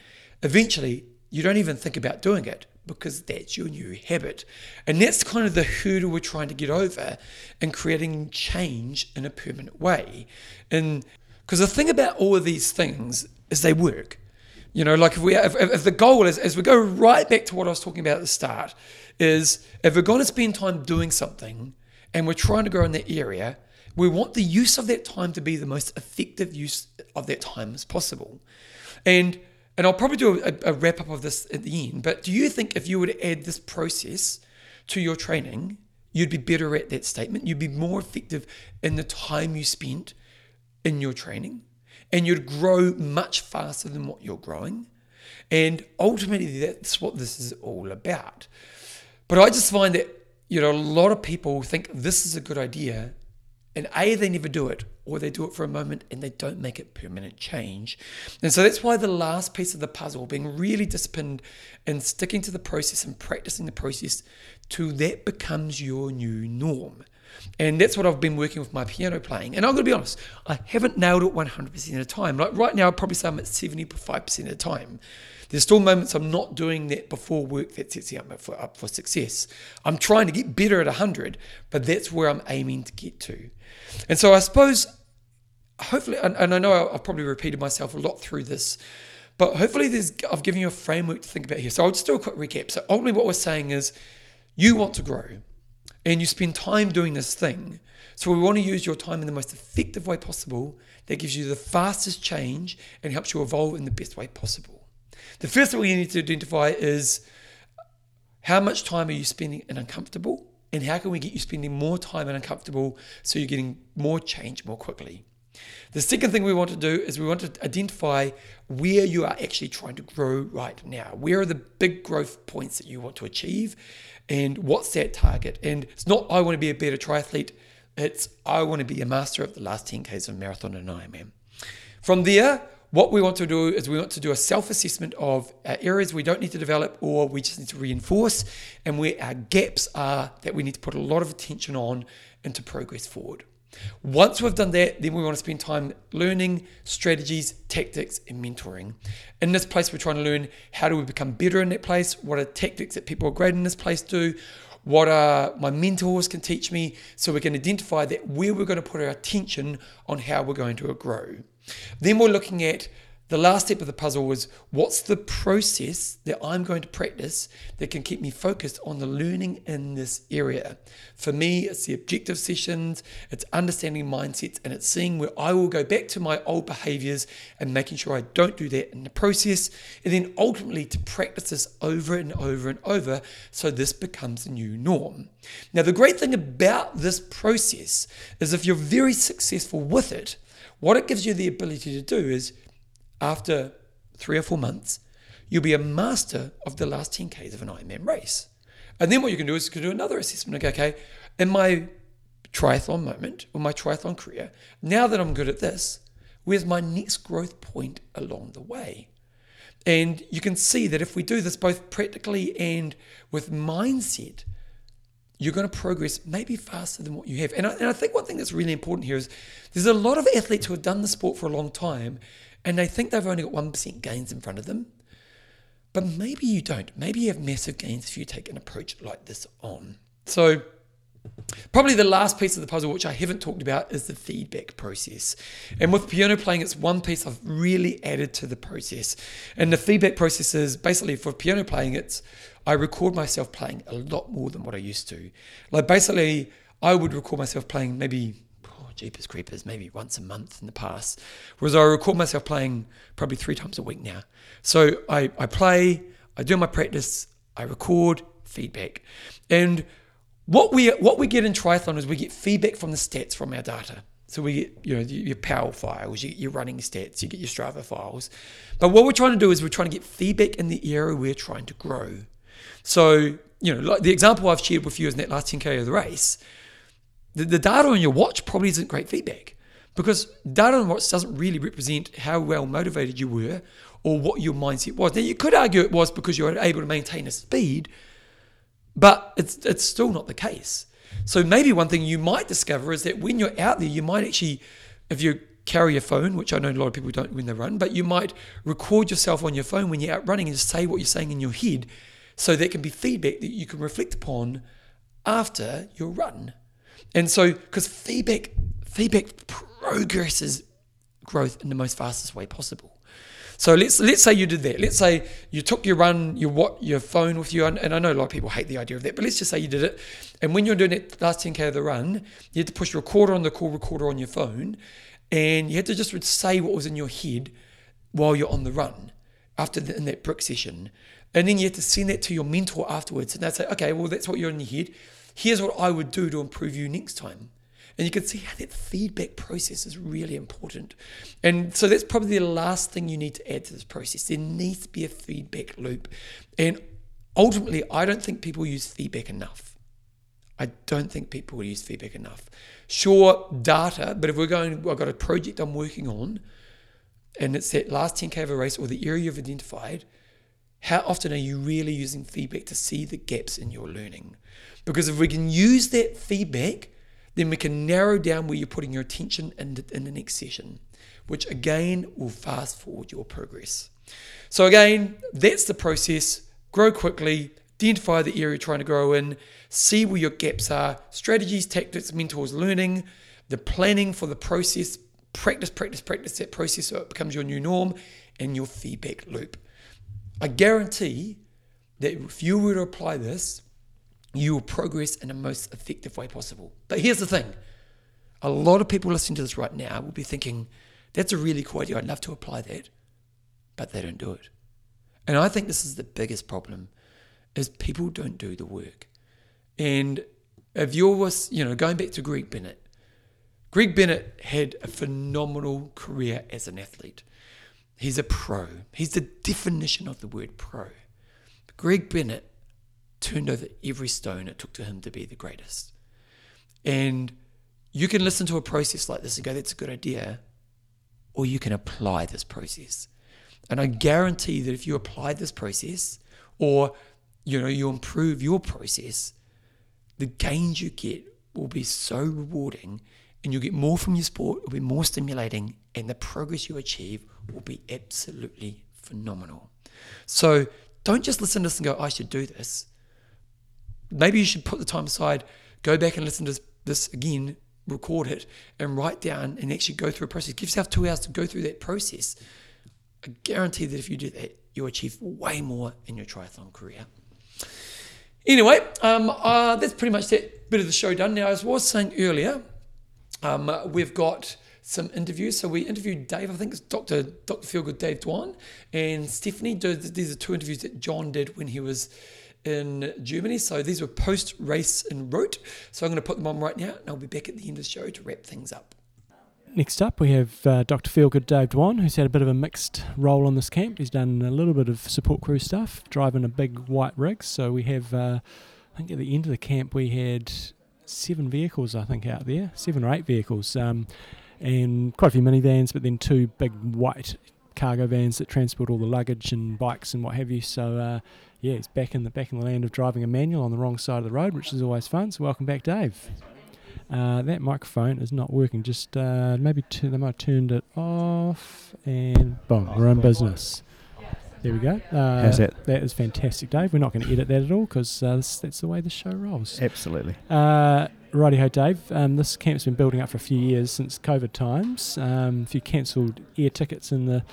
eventually you don't even think about doing it because that's your new habit. And that's kind of the hurdle we're trying to get over and creating change in a permanent way. And because the thing about all of these things is they work. You know, like if we if, if the goal is as we go right back to what I was talking about at the start, is if we're going to spend time doing something and we're trying to grow in that area, we want the use of that time to be the most effective use of that time as possible. And and I'll probably do a, a wrap up of this at the end, but do you think if you were to add this process to your training, you'd be better at that statement? You'd be more effective in the time you spent in your training, and you'd grow much faster than what you're growing. And ultimately, that's what this is all about. But I just find that, you know, a lot of people think this is a good idea and A, they never do it, or they do it for a moment and they don't make it permanent change. And so that's why the last piece of the puzzle, being really disciplined and sticking to the process and practicing the process to that becomes your new norm. And that's what I've been working with my piano playing. And I'm going to be honest, I haven't nailed it 100% of the time. Like right now, I'd probably say I'm at 75% of the time. There's still moments I'm not doing that before work that sets me up for, up for success. I'm trying to get better at 100, but that's where I'm aiming to get to. And so I suppose, hopefully, and, and I know I've probably repeated myself a lot through this, but hopefully there's, I've given you a framework to think about here. So I'll just do a quick recap. So ultimately what we're saying is you want to grow and you spend time doing this thing. So we want to use your time in the most effective way possible that gives you the fastest change and helps you evolve in the best way possible. The first thing we need to identify is how much time are you spending in uncomfortable and how can we get you spending more time in uncomfortable so you're getting more change more quickly. The second thing we want to do is we want to identify where you are actually trying to grow right now. Where are the big growth points that you want to achieve and what's that target? And it's not I want to be a better triathlete, it's I want to be a master of the last 10Ks of marathon and Ironman. From there, what we want to do is we want to do a self assessment of uh, areas we don't need to develop or we just need to reinforce, and where our gaps are that we need to put a lot of attention on and to progress forward. Once we've done that, then we want to spend time learning strategies, tactics, and mentoring. In this place, we're trying to learn how do we become better in that place? What are tactics that people are great in this place do? What are my mentors can teach me so we can identify that where we're going to put our attention on how we're going to grow. Then we're looking at the last step of the puzzle was what's the process that I'm going to practice that can keep me focused on the learning in this area. For me, it's the objective sessions, it's understanding mindsets, and it's seeing where I will go back to my old behaviors and making sure I don't do that in the process. And then ultimately to practice this over and over and over so this becomes a new norm. Now, the great thing about this process is if you're very successful with it, what it gives you the ability to do is, after three or four months, you'll be a master of the last 10Ks of an Ironman race. And then what you can do is you can do another assessment. Okay, okay, in my triathlon moment or my triathlon career, now that I'm good at this, where's my next growth point along the way? And you can see that if we do this both practically and with mindset, you're going to progress maybe faster than what you have. And I, and I think one thing that's really important here is there's a lot of athletes who have done the sport for a long time and they think they've only got 1% gains in front of them. But maybe you don't. Maybe you have massive gains if you take an approach like this on. So, Probably the last piece of the puzzle, which I haven't talked about, is the feedback process. And with piano playing, it's one piece I've really added to the process. And the feedback process is basically for piano playing, it's I record myself playing a lot more than what I used to. Like basically, I would record myself playing maybe Jeepers Creepers, maybe once a month in the past. Whereas I record myself playing probably three times a week now. So I, I play, I do my practice, I record, feedback. And what we what we get in triathlon is we get feedback from the stats from our data. So we get, you know, your power files, you get your running stats, you get your Strava files. But what we're trying to do is we're trying to get feedback in the area we're trying to grow. So, you know, like the example I've shared with you is in that last 10K of the race, the, the data on your watch probably isn't great feedback because data on watch doesn't really represent how well motivated you were or what your mindset was. Now, you could argue it was because you were able to maintain a speed, but it's, it's still not the case. So maybe one thing you might discover is that when you're out there, you might actually, if you carry a phone, which I know a lot of people don't when they run, but you might record yourself on your phone when you're out running and say what you're saying in your head. So that can be feedback that you can reflect upon after your run. And so, because feedback, feedback progresses growth in the most fastest way possible. So let's let's say you did that. Let's say you took your run, your what your phone with you, and, I know a lot of people hate the idea of that, but let's just say you did it. And when you're doing that last 10k of the run, you had to push recorder on the call recorder on your phone, and you had to just say what was in your head while you're on the run after the, in that brick session, and then you had to send that to your mentor afterwards, and they'd say, okay, well that's what you're in your head. Here's what I would do to improve you next time. And you can see how that feedback process is really important. And so that's probably the last thing you need to add to this process. There needs to be a feedback loop. And ultimately, I don't think people use feedback enough. I don't think people use feedback enough. Sure, data, but if we're going, I've got a project I'm working on, and it's that last 10k of a race or the area you've identified, how often are you really using feedback to see the gaps in your learning? Because if we can use that feedback then we can narrow down where you're putting your attention in the, in the next session, which again will fast forward your progress. So, again, that's the process. Grow quickly, identify the area you're trying to grow in, see where your gaps are, strategies, tactics, mentors, learning, the planning for the process, practice, practice, practice that process so it becomes your new norm, and your feedback loop. I guarantee that if you were to apply this, you will progress in the most effective way possible. But here's the thing a lot of people listening to this right now will be thinking, that's a really cool idea. I'd love to apply that. But they don't do it. And I think this is the biggest problem is people don't do the work. And if you're was, you know, going back to Greg Bennett, Greg Bennett had a phenomenal career as an athlete. He's a pro. He's the definition of the word pro. Greg Bennett turned over every stone it took to him to be the greatest. And you can listen to a process like this and go, that's a good idea, or you can apply this process. And I guarantee that if you apply this process, or you know, you improve your process, the gains you get will be so rewarding and you'll get more from your sport, it'll be more stimulating, and the progress you achieve will be absolutely phenomenal. So don't just listen to this and go, I should do this maybe you should put the time aside, go back and listen to this, again, record it, and write down and actually go through a process. Give yourself two hours to go through that process. I guarantee that if you do that, you'll achieve way more in your triathlon career. Anyway, um, uh, that's pretty much that bit of the show done. Now, as I was saying earlier, um, we've got some interviews. So we interviewed Dave, I think it's Dr. Dr. Feelgood Dave Dwan, and Stephanie. These are two interviews that John did when he was in Germany. So these were post race en route. So I'm going to put them on right now, and I'll be back at the end of the show to wrap things up. Next up, we have uh, Dr. Feelgood Dave Dwan, who's had a bit of a mixed role on this camp. He's done a little bit of support crew stuff, driving a big white rig. So we have, uh, I think at the end of the camp, we had seven vehicles, I think, out there, seven or eight vehicles, um, and quite a few minivans, but then two big white cargo vans that transport all the luggage and bikes and what have you. So uh, yeah, he's back in the back in the land of driving a manual on the wrong side of the road, which is always fun. So welcome back, Dave. Uh, that microphone is not working. Just uh, maybe they might have turned it off, and boom, we're in business. There we go. Uh, How's that? That is fantastic, Dave. We're not going to edit that at all because uh, that's the way the show rolls. Absolutely. Uh, righty ho, Dave. Um, this camp's been building up for a few years since COVID times. Um, a few cancelled air tickets in the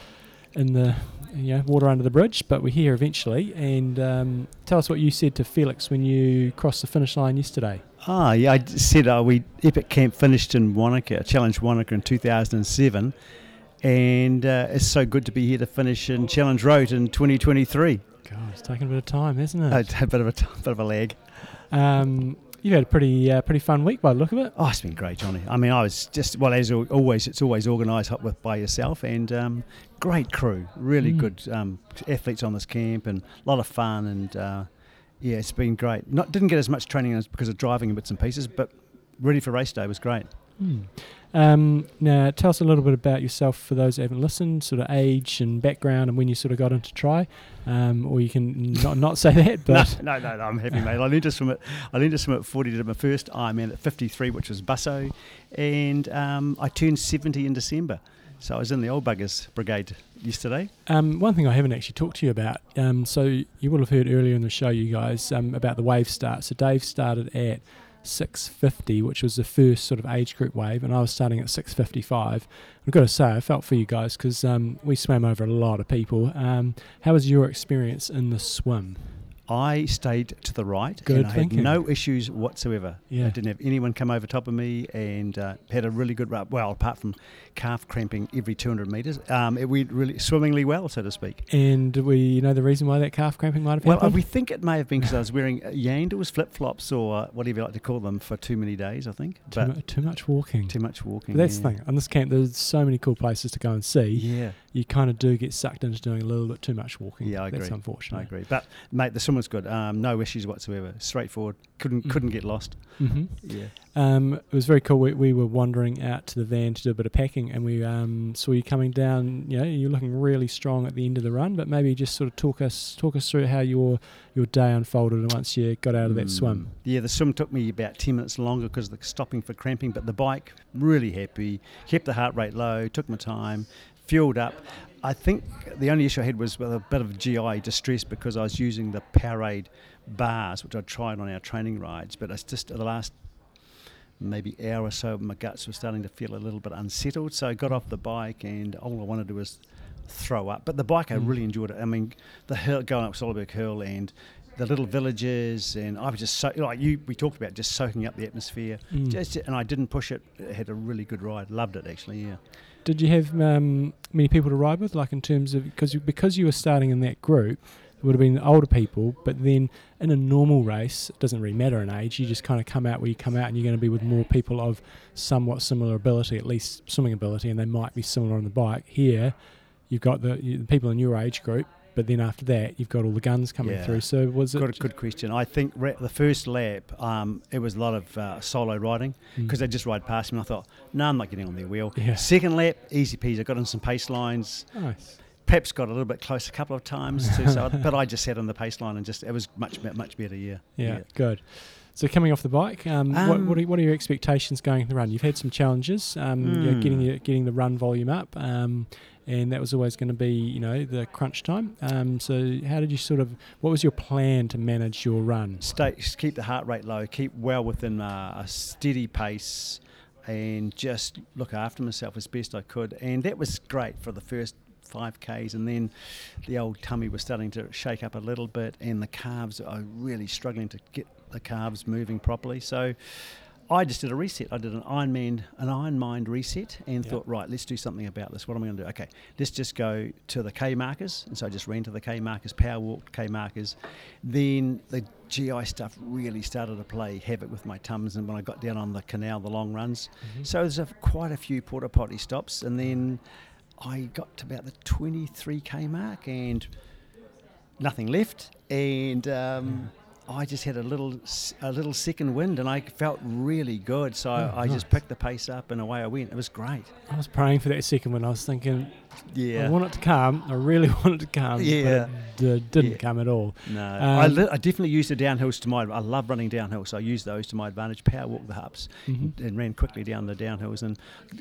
in the you know, water under the bridge, but we're here eventually. And um, tell us what you said to Felix when you crossed the finish line yesterday. Ah, yeah, I said uh, we Epic Camp finished in Wanaka, Challenge Wanaka in 2007, and uh, it's so good to be here to finish in Challenge Roth in 2023. God, it's taken a bit of time, hasn't it? A bit of a [LAUGHS] bit of a lag. Um, You had a pretty uh, pretty fun week by the look of it. Oh, it's been great, Johnny. I mean, I was just well as always. It's always organised up with by yourself, and um, great crew, really Mm. good um, athletes on this camp, and a lot of fun. And uh, yeah, it's been great. Not didn't get as much training as because of driving in bits and pieces, but ready for race day was great. Hmm. Um, now, tell us a little bit about yourself for those who haven't listened, sort of age and background, and when you sort of got into try. Um, or you can not not say that, [LAUGHS] but no, no, no, I'm happy, mate. I learned to swim at I learned to swim at 40 Did my first Ironman at 53, which was Busso, and um, I turned 70 in December. So I was in the old buggers brigade yesterday. Um, one thing I haven't actually talked to you about. Um, so you will have heard earlier in the show, you guys, um, about the wave start. So Dave started at 650, which was the first sort of age group wave, and I was starting at 655. I've got to say, I felt for you guys because um, we swam over a lot of people. Um, how was your experience in the swim? I stayed to the right Good and I thinking. had no issues whatsoever. Yeah. I didn't have anyone come over top of me and uh, had a really good run. Well, apart from calf cramping every 200 metres, um, it went really swimmingly well, so to speak. And we know the reason why that calf cramping might have happened? Well, uh, we think it may have been because I was wearing uh, Yandles flip flops or whatever you like to call them for too many days, I think. too, But mu- too much walking. too much walking. But that's yeah. the thing. On this camp, there's so many cool places to go and see. Yeah, You kind of do get sucked into doing a little bit too much walking. Yeah, I That's agree. unfortunate. I agree. But mate, the swim was good. Um, no issues whatsoever. Straightforward. Couldn't Mm. couldn't get lost. hmm Yeah. Um, it was very cool. We, we were wandering out to the van to do a bit of packing, and we um, saw you coming down. You know, you're looking really strong at the end of the run. But maybe just sort of talk us talk us through how your your day unfolded and once you got out of that Mm. swim. Yeah, the swim took me about 10 minutes longer because of the stopping for cramping, but the bike, really happy, kept the heart rate low, took my time, fueled up. I think the only issue I had was with a bit of GI distress because I was using the Powerade bars, which I tried on our training rides, but it's just the last maybe hour or so, my guts were starting to feel a little bit unsettled. So I got off the bike and all I wanted to do was throw up. But the bike, I Mm. really enjoyed it. I mean, the hill, going up Solberg Hill and the little villages, and I was just so like you. We talked about just soaking up the atmosphere, Mm. just and I didn't push it. I had a really good ride. Loved it actually. Yeah. Did you have um, many people to ride with? Like in terms of because you, because you were starting in that group, it would have been older people. But then in a normal race, it doesn't really matter in age. You just kind of come out where you come out, and you're going to be with more people of somewhat similar ability, at least swimming ability, and they might be similar on the bike. Here, you've got the, you, the people in your age group, but then after that, you've got all the guns coming Yeah. through. So was it? Good, good question. I think ra- the first lap, um, it was a lot of uh, solo riding Mm. because they just ride past me. and I thought, no, I'm not getting on their wheel. Yeah. Second lap, easy peasy. I got on some pace lines. Nice. Perhaps got a little bit close a couple of times too. So, [LAUGHS] but I just sat on the pace line and just it was much much better. Yeah. Yeah, good. So coming off the bike, um, what, Um, what, are, what are your expectations going into the run? You've had some challenges, um, you know, getting Mm. your, getting the run volume up, um, and that was always going to be you know the crunch time. Um, so how did you sort of what was your plan to manage your run? Stay, keep the heart rate low. Keep well within uh, a steady pace, and just look after myself as best I could. And that was great for the first five k's, and then the old tummy was starting to shake up a little bit, and the calves are really struggling to get the calves moving properly. So. I just did a reset. I did an Ironman, an Iron Mind reset, and Yeah. thought, right, let's do something about this. What am I going to do? Okay, let's just go to the K markers, and so I just ran to the K markers, power walked K markers. Then the GI stuff really started to play havoc with my tums, and when I got down on the canal, the long runs, so there's a, quite a few porta potty stops, and then I got to about the 23k mark, and nothing left, and. Um, I just had a little, a little second wind, and I felt really good. So Oh, I nice. just picked the pace up, and away I went. It was great. I was praying for that second one. I was thinking, yeah, I want it to come. I really [LAUGHS] want it to come. Yeah. but it d- didn't Yeah. come at all. No, I, Um, li- I definitely used the downhills to my. I love running downhill, so I used those to my advantage. Power walked the hups Mhm. and ran quickly down the downhills, and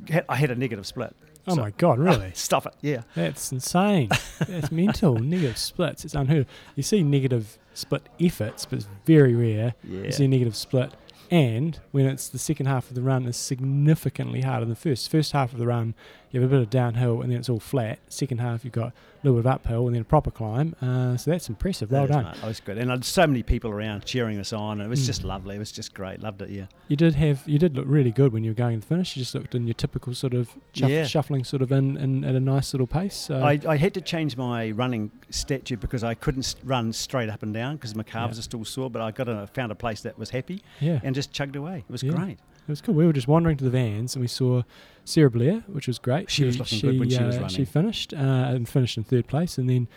had, I had a negative split. Oh So- my god, really? [LAUGHS] Stop it! Yeah, That's insane. That's mental. [LAUGHS] Negative splits. It's unheard. of. You see negative split efforts, but it's very rare. yeah. You see negative split. And when it's the second half of the run is significantly harder than the first. First half of the run, you have a bit of downhill, and then it's all flat. Second half, you've got a little bit of uphill, and then a proper climb. Uh, so that's impressive. Well That done. mate. That was good, and I had so many people around cheering us on, and it was Mm. just lovely. It was just great. Loved it. Yeah. You did have you did look really good when you were going to the finish. You just looked in your typical sort of shuff, Yeah. shuffling sort of in, in at a nice little pace. So I, I had to change my running statute because I couldn't run straight up and down because my calves Yeah. are still sore. But I got a, found a place that was happy yeah, and just chugged away. It was Yeah. great. It was cool. We were just wandering to the vans and we saw Sarah Blair, which was great. She was looking good when she was uh, running. She finished uh, and finished in third place, and then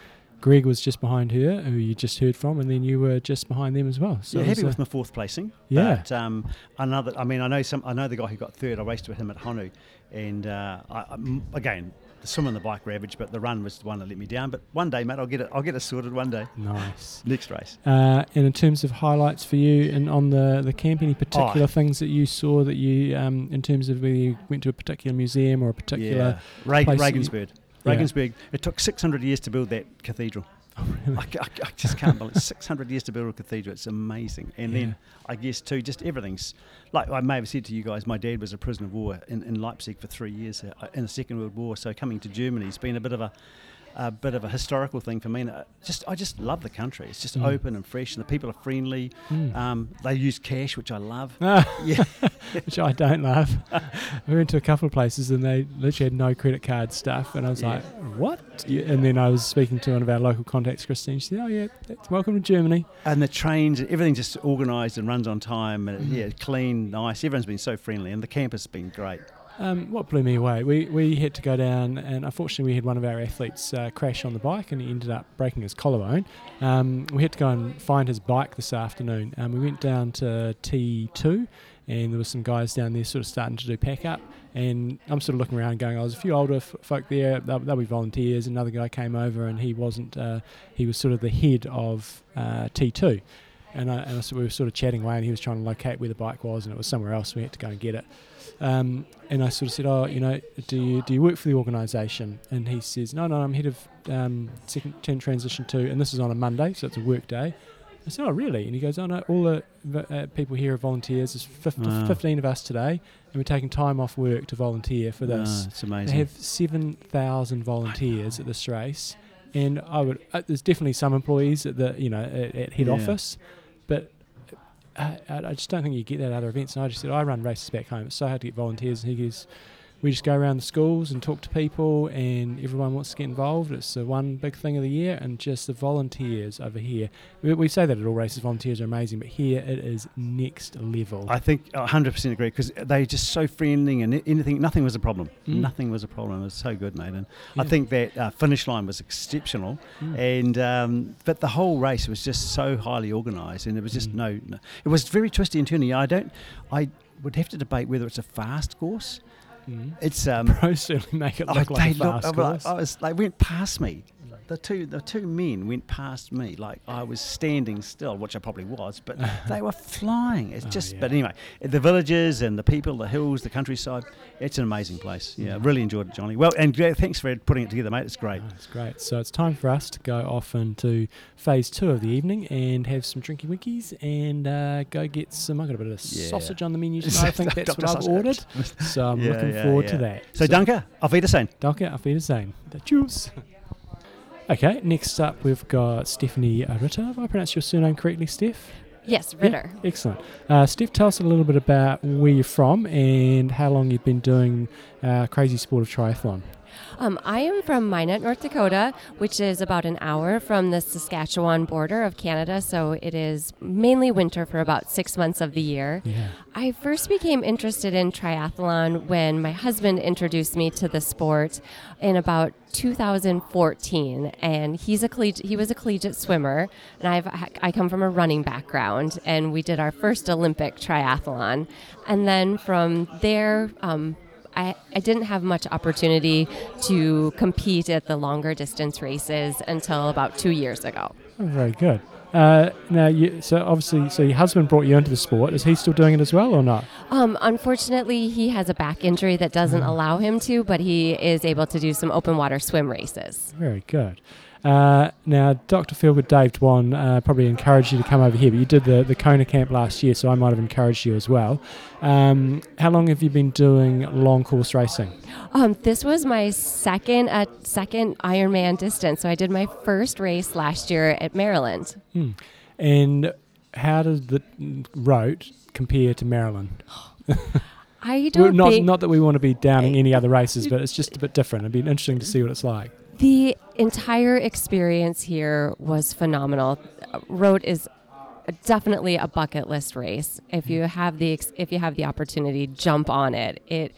Greg was just behind her, who you just heard from, and then you were just behind them as well. So yeah, happy with my fourth placing. Yeah. But um, another, I mean, I know some. I know the guy who got third. I raced with him at Honu, and uh, I, again, the swim and the bike average, but the run was the one that let me down. But one day, mate, I'll get it. I'll get it sorted one day. nice. Next race. Uh, and in terms of highlights for you and on the, the camp, any particular Oh. things that you saw that you, um, in terms of whether you went to a particular museum or a particular. yeah. Reg- place Regensburg. Yeah. Regensburg. It took 600 years to build that cathedral. I, ca- I ca- I just can't believe 600 years to build a cathedral. It's amazing. And Yeah. then I guess too, just everything's like I may have said to you guys. My dad was a prisoner of war in, in Leipzig for three years uh, in the Second World War. So coming to Germany has been a bit of a a bit of a historical thing for me. And uh, just I just love the country. It's just Mm. open and fresh, and the people are friendly. Mm. Um, they use cash, which I love. Ah, [LAUGHS] Yeah. which I don't love. [LAUGHS] we went to a couple of places and they literally had no credit card stuff, and I was Yeah. like, "What?" Yeah, And then I was speaking to one of our local contacts, Christine. She said, "Oh yeah, that's welcome to Germany." And the trains, everything's just organised and runs on time. And Mm. yeah, clean, nice. Everyone's been so friendly, and the campus has been great. Um, what blew me away, we, we had to go down, and unfortunately, we had one of our athletes uh, crash on the bike, and he ended up breaking his collarbone. Um, we had to go and find his bike this afternoon. Um, we went down to T2, and there were some guys down there sort of starting to do pack up. And I'm sort of looking around, going, "Oh, there's a few older f- folk there. They'll, they'll be volunteers." Another guy came over, and he wasn't. Uh, he was sort of the head of uh, T2. And, I, and I, we were sort of chatting away, and he was trying to locate where the bike was, and it was somewhere else. We had to go and get it. Um, and I sort of said, "Oh, you know, do you do you work for the organisation?" And he says, "No, no, I'm head of um, second ten transition two, and this is on a Monday, so it's a work day." I said, "Oh, really?" And he goes, "Oh no, all the uh, people here are volunteers. There's 50, Wow. 15 of us today, and we're taking time off work to volunteer for this." Ah, it's amazing. They have seven thousand volunteers at this race, and I would. Uh, there's definitely some employees at the you know at, at head Yeah. office, but I, I just don't think you get that at other events. And I just said I run races back home. It's so hard to get volunteers. And he goes, we just go around the schools and talk to people, and everyone wants to get involved. It's the one big thing of the year, and just the volunteers over here. We, we say that at all races, volunteers are amazing, but here it is next level. I think 100% agree because they're just so friendly and anything, nothing was a problem. Mm. Nothing was a problem. It was so good, mate. And Yeah. I think that uh, finish line was exceptional. Mm. And um, but the whole race was just so highly organised, and it was just Mm. no, no, It was very twisty and turny. I don't. I would have to debate whether it's a fast course. Mm. It's um. [LAUGHS] Pros certainly make it oh, look like they looked- fast I was like- course. I was they went past me. The two the two men went past me like I was standing still, which I probably was, but [LAUGHS] they were flying. It's Oh, just. yeah. But anyway, the villages and the people, the hills, the countryside. It's an amazing place. Yeah, Mm. really enjoyed it, Johnny. Well, and yeah, thanks for putting it together, mate. It's great. Oh, that's great. So it's time for us to go off into phase two of the evening and have some drinky winkies and uh, go get some. I got a bit of Yeah. sausage on the menu [LAUGHS] tonight. I think that's what I've ordered. So I'm [LAUGHS] Yeah, looking yeah, forward yeah. to that. So, Dunker, auf Wiedersehen. Danke, auf Wiedersehen. The juice. Okay, next up we've got Stephanie Ritter. Have I pronounced your surname correctly, Steph? Yes, Yeah, Ritter. excellent. Uh, Steph, tell us a little bit about where you're from and how long you've been doing uh, crazy sport of triathlon. Um, I am from Minot, North Dakota, which is about an hour from the Saskatchewan border of Canada. So it is mainly winter for about six months of the year. Yeah. I first became interested in triathlon when my husband introduced me to the sport in about 2014, and he's a colleg- he was a collegiate swimmer, and I've I come from a running background, and we did our first Olympic triathlon, and then from there. Um, I, I didn't have much opportunity to compete at the longer distance races until about two years ago. Oh, very good. Uh, now, you, so obviously, so your husband brought you into the sport. Is he still doing it as well, or not? Um, unfortunately, he has a back injury that doesn't allow him to, but he is able to do some open water swim races. Very good. Uh, now, Dr. Feelgood Dave Dwan uh, probably encouraged you to come over here, but you did the, the Kona camp last year, so I might have encouraged you as well. Um, how long have you been doing long course racing? Um, this was my second uh, second Ironman distance. So I did my first race last year at Maryland. Hmm. And how does the Roth compare to Maryland? [GASPS] I don't not think not that we want to be downing any other races, but it's just a bit different. It'd be interesting to see what it's like. The entire experience here was phenomenal. Roth is definitely a bucket list race. If you have the ex- if you have the opportunity, jump on it. It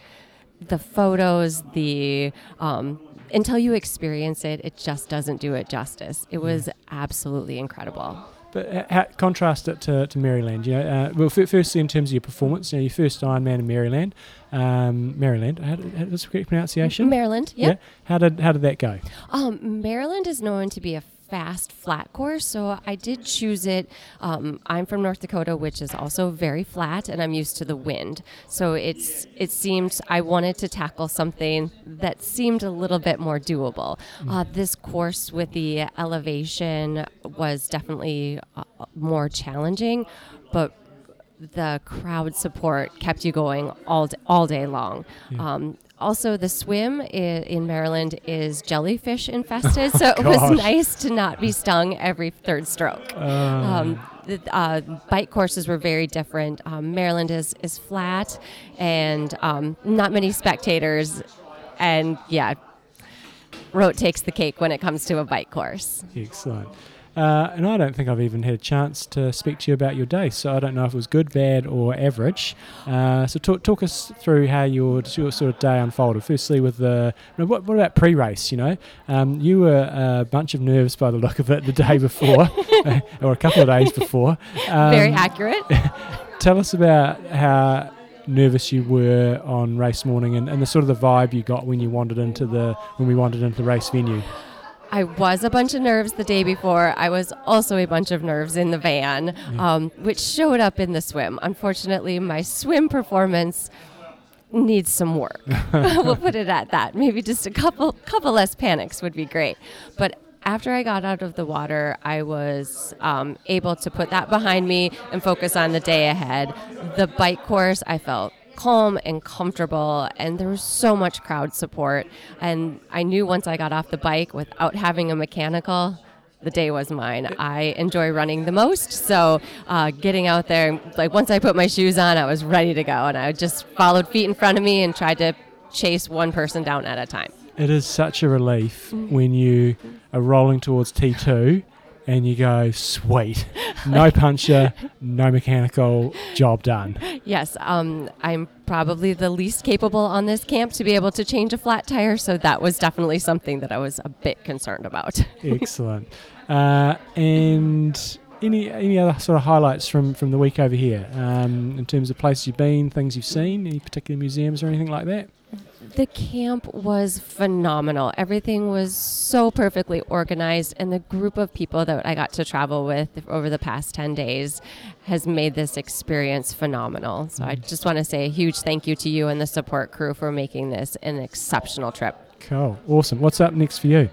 the photos, the um, until you experience it, it just doesn't do it justice. It was absolutely incredible. But how, contrast it to, to Maryland. You know, uh, well, f- firstly in terms of your performance, you know, your first Ironman in Maryland, um, Maryland. How, did- how, that's the correct pronunciation. Maryland, yeah. How did how did that go? Um, Maryland is known to be a fast flat course, so I did choose it. Um, I'm from North Dakota, which is also very flat, and I'm used to the wind. So it's it seemed I wanted to tackle something that seemed a little bit more doable. Uh, this course with the elevation was definitely uh, more challenging, but the crowd support kept you going all d- all day long. Um, also, the swim i- in Maryland is jellyfish infested, so it was nice to not be stung every third stroke. Um, the uh, bike courses were very different. Um, Maryland is is flat and um, not many spectators, and yeah, Roth takes the cake when it comes to a bike course. Excellent. Uh, and I don't think I've even had a chance to speak to you about your day, so I don't know if it was good, bad, or average. Uh, so talk, talk us through how your, your sort of day unfolded. Firstly, with the you know, what, what about pre-race? You know, um, you were a bunch of nerves by the look of it the day before, [LAUGHS] [LAUGHS] or a couple of days before. Um, very accurate. [LAUGHS] Tell us about how nervous you were on race morning and, and the sort of the vibe you got when you wandered into the when we wandered into the race venue. I was a bunch of nerves the day before. I was also a bunch of nerves in the van, um, which showed up in the swim. Unfortunately, my swim performance needs some work. [LAUGHS] [LAUGHS] we'll put it at that. Maybe just a couple couple less panics would be great. But after I got out of the water, I was um, able to put that behind me and focus on the day ahead. The bike course, I felt calm and comfortable, and there was so much crowd support. And I knew once I got off the bike without having a mechanical, the day was mine. I enjoy running the most, so uh, getting out there, like once I put my shoes on, I was ready to go, and I just followed feet in front of me and tried to chase one person down at a time. It is such a relief when you are rolling towards T2 and you go, sweet, no puncher, no mechanical, job done. Yes, um, I'm probably the least capable on this camp to be able to change a flat tire, so that was definitely something that I was a bit concerned about. [LAUGHS] Excellent. Uh, and any any other sort of highlights from, from the week over here um, in terms of places you've been, things you've seen, any particular museums or anything like that? The camp was phenomenal. Everything was so perfectly organized, and the group of people that I got to travel with over the past 10 days has made this experience phenomenal. So I just want to say a huge thank you to you and the support crew for making this an exceptional trip. Cool. Awesome. What's up next for you?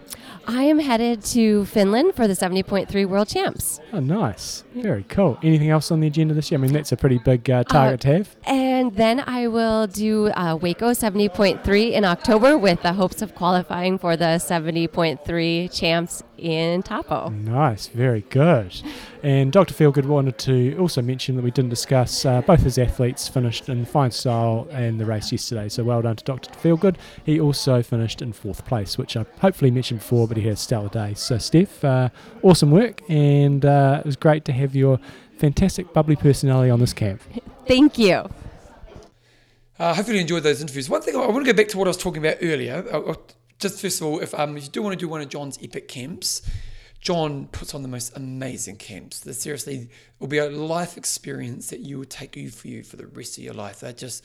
I am headed to Finland for the 70.3 World Champs. Oh, nice. Very cool. Anything else on the agenda this year? I mean, that's a pretty big uh, target to have. And then I will do uh, Waco 70.3 in October with the hopes of qualifying for the 70.3 champs in Taupo. Nice, very good. And Dr. Feelgood wanted to also mention that we didn't discuss uh, both his athletes finished in fine style and the race yesterday. So well done to Dr. Feelgood. He also finished in fourth place, which I hopefully mentioned before, but he had a stellar day. So Steph, uh, awesome work, and uh, it was great to have your fantastic bubbly personality on this camp. [LAUGHS] Thank you. Uh, hopefully you enjoyed those interviews. One thing I want to go back to what I was talking about earlier. Uh, uh, Just first of all, if, um, you do want to do one of John's epic camps, John puts on the most amazing camps. That seriously will be a life experience that you will take you for you for the rest of your life. They're just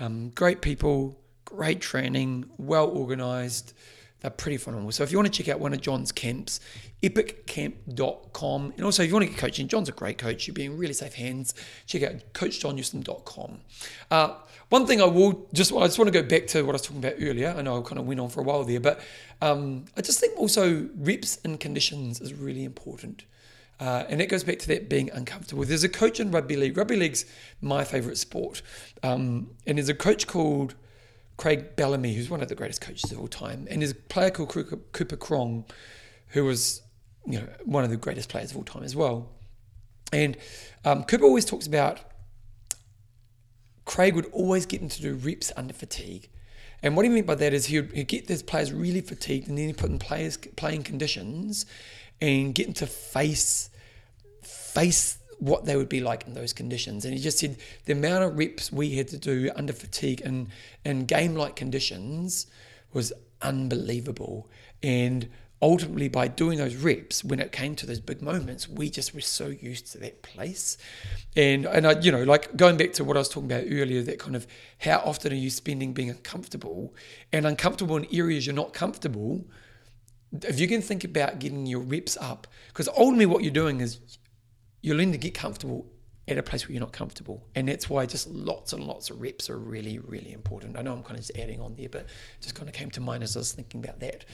um, great people, great training, well organized. they're pretty phenomenal. So if you want to check out one of John's camps, epiccamp.com. And also, if you want to get coaching, John's a great coach. You'll be in really safe hands. Check out coachjohnnewsome.com. Uh, one thing I will just, I just want to go back to what I was talking about earlier. I know I kind of went on for a while there, but um, I just think also reps and conditions is really important. Uh, and it goes back to that being uncomfortable. There's a coach in rugby league. Rugby league's my favourite sport. Um, and there's a coach called Craig Bellamy, who's one of the greatest coaches of all time. And there's a player called Cooper Cronk, who was you know one of the greatest players of all time as well. And um, Cooper always talks about Craig would always get them to do reps under fatigue. And what he meant by that is he would get those players really fatigued and then he put in players playing conditions and get them to face face what they would be like in those conditions. And he just said the amount of reps we had to do under fatigue and in game like conditions was unbelievable. And ultimately, by doing those reps, when it came to those big moments, we just were so used to that place. And and I, you know, like going back to what I was talking about earlier, that kind of how often are you spending being uncomfortable and uncomfortable in areas you're not comfortable. If you can think about getting your reps up, because ultimately what you're doing is you're learning to get comfortable at a place where you're not comfortable. And that's why just lots and lots of reps are really, really important. I know I'm kind of just adding on there, but just kind of came to mind as I was thinking about that.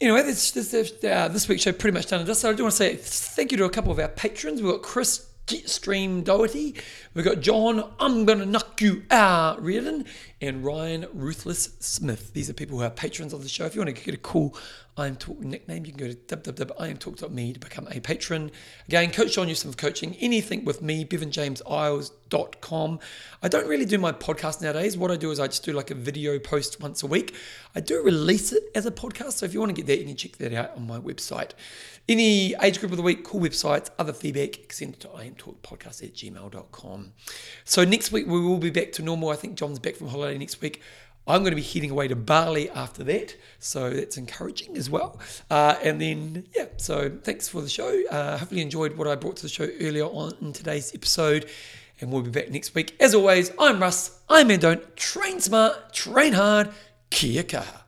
Anyway, this, uh, this week's show pretty much done. So I do want to say thank you to a couple of our patrons. We've got Chris Jetstream Doherty. We've got John, I'm going to knock you out, Reardon, and Ryan Ruthless Smith. These are people who are patrons of the show. If you want to get a cool IMTalk nickname, you can go to www.imtalk.me to become a patron. Again, Coach John Newsom of Coaching, anything with me, bevanjameseyles.com. I don't really do my podcast nowadays. What I do is I just do like a video post once a week. I do release it as a podcast, so if you want to get that, you can check that out on my website. Any age group of the week, cool websites, other feedback, send it to imtalkpodcast at gmail.com. So next week we will be back to normal. I think John's back from holiday next week. I'm going to be heading away to Bali after that, so that's encouraging as well. Uh, and then, yeah, so thanks for the show. Uh, hopefully, you enjoyed what I brought to the show earlier on in today's episode, and we'll be back next week. As always, I'm Russ. I'm Andone. Train smart, train hard. Kia kaha.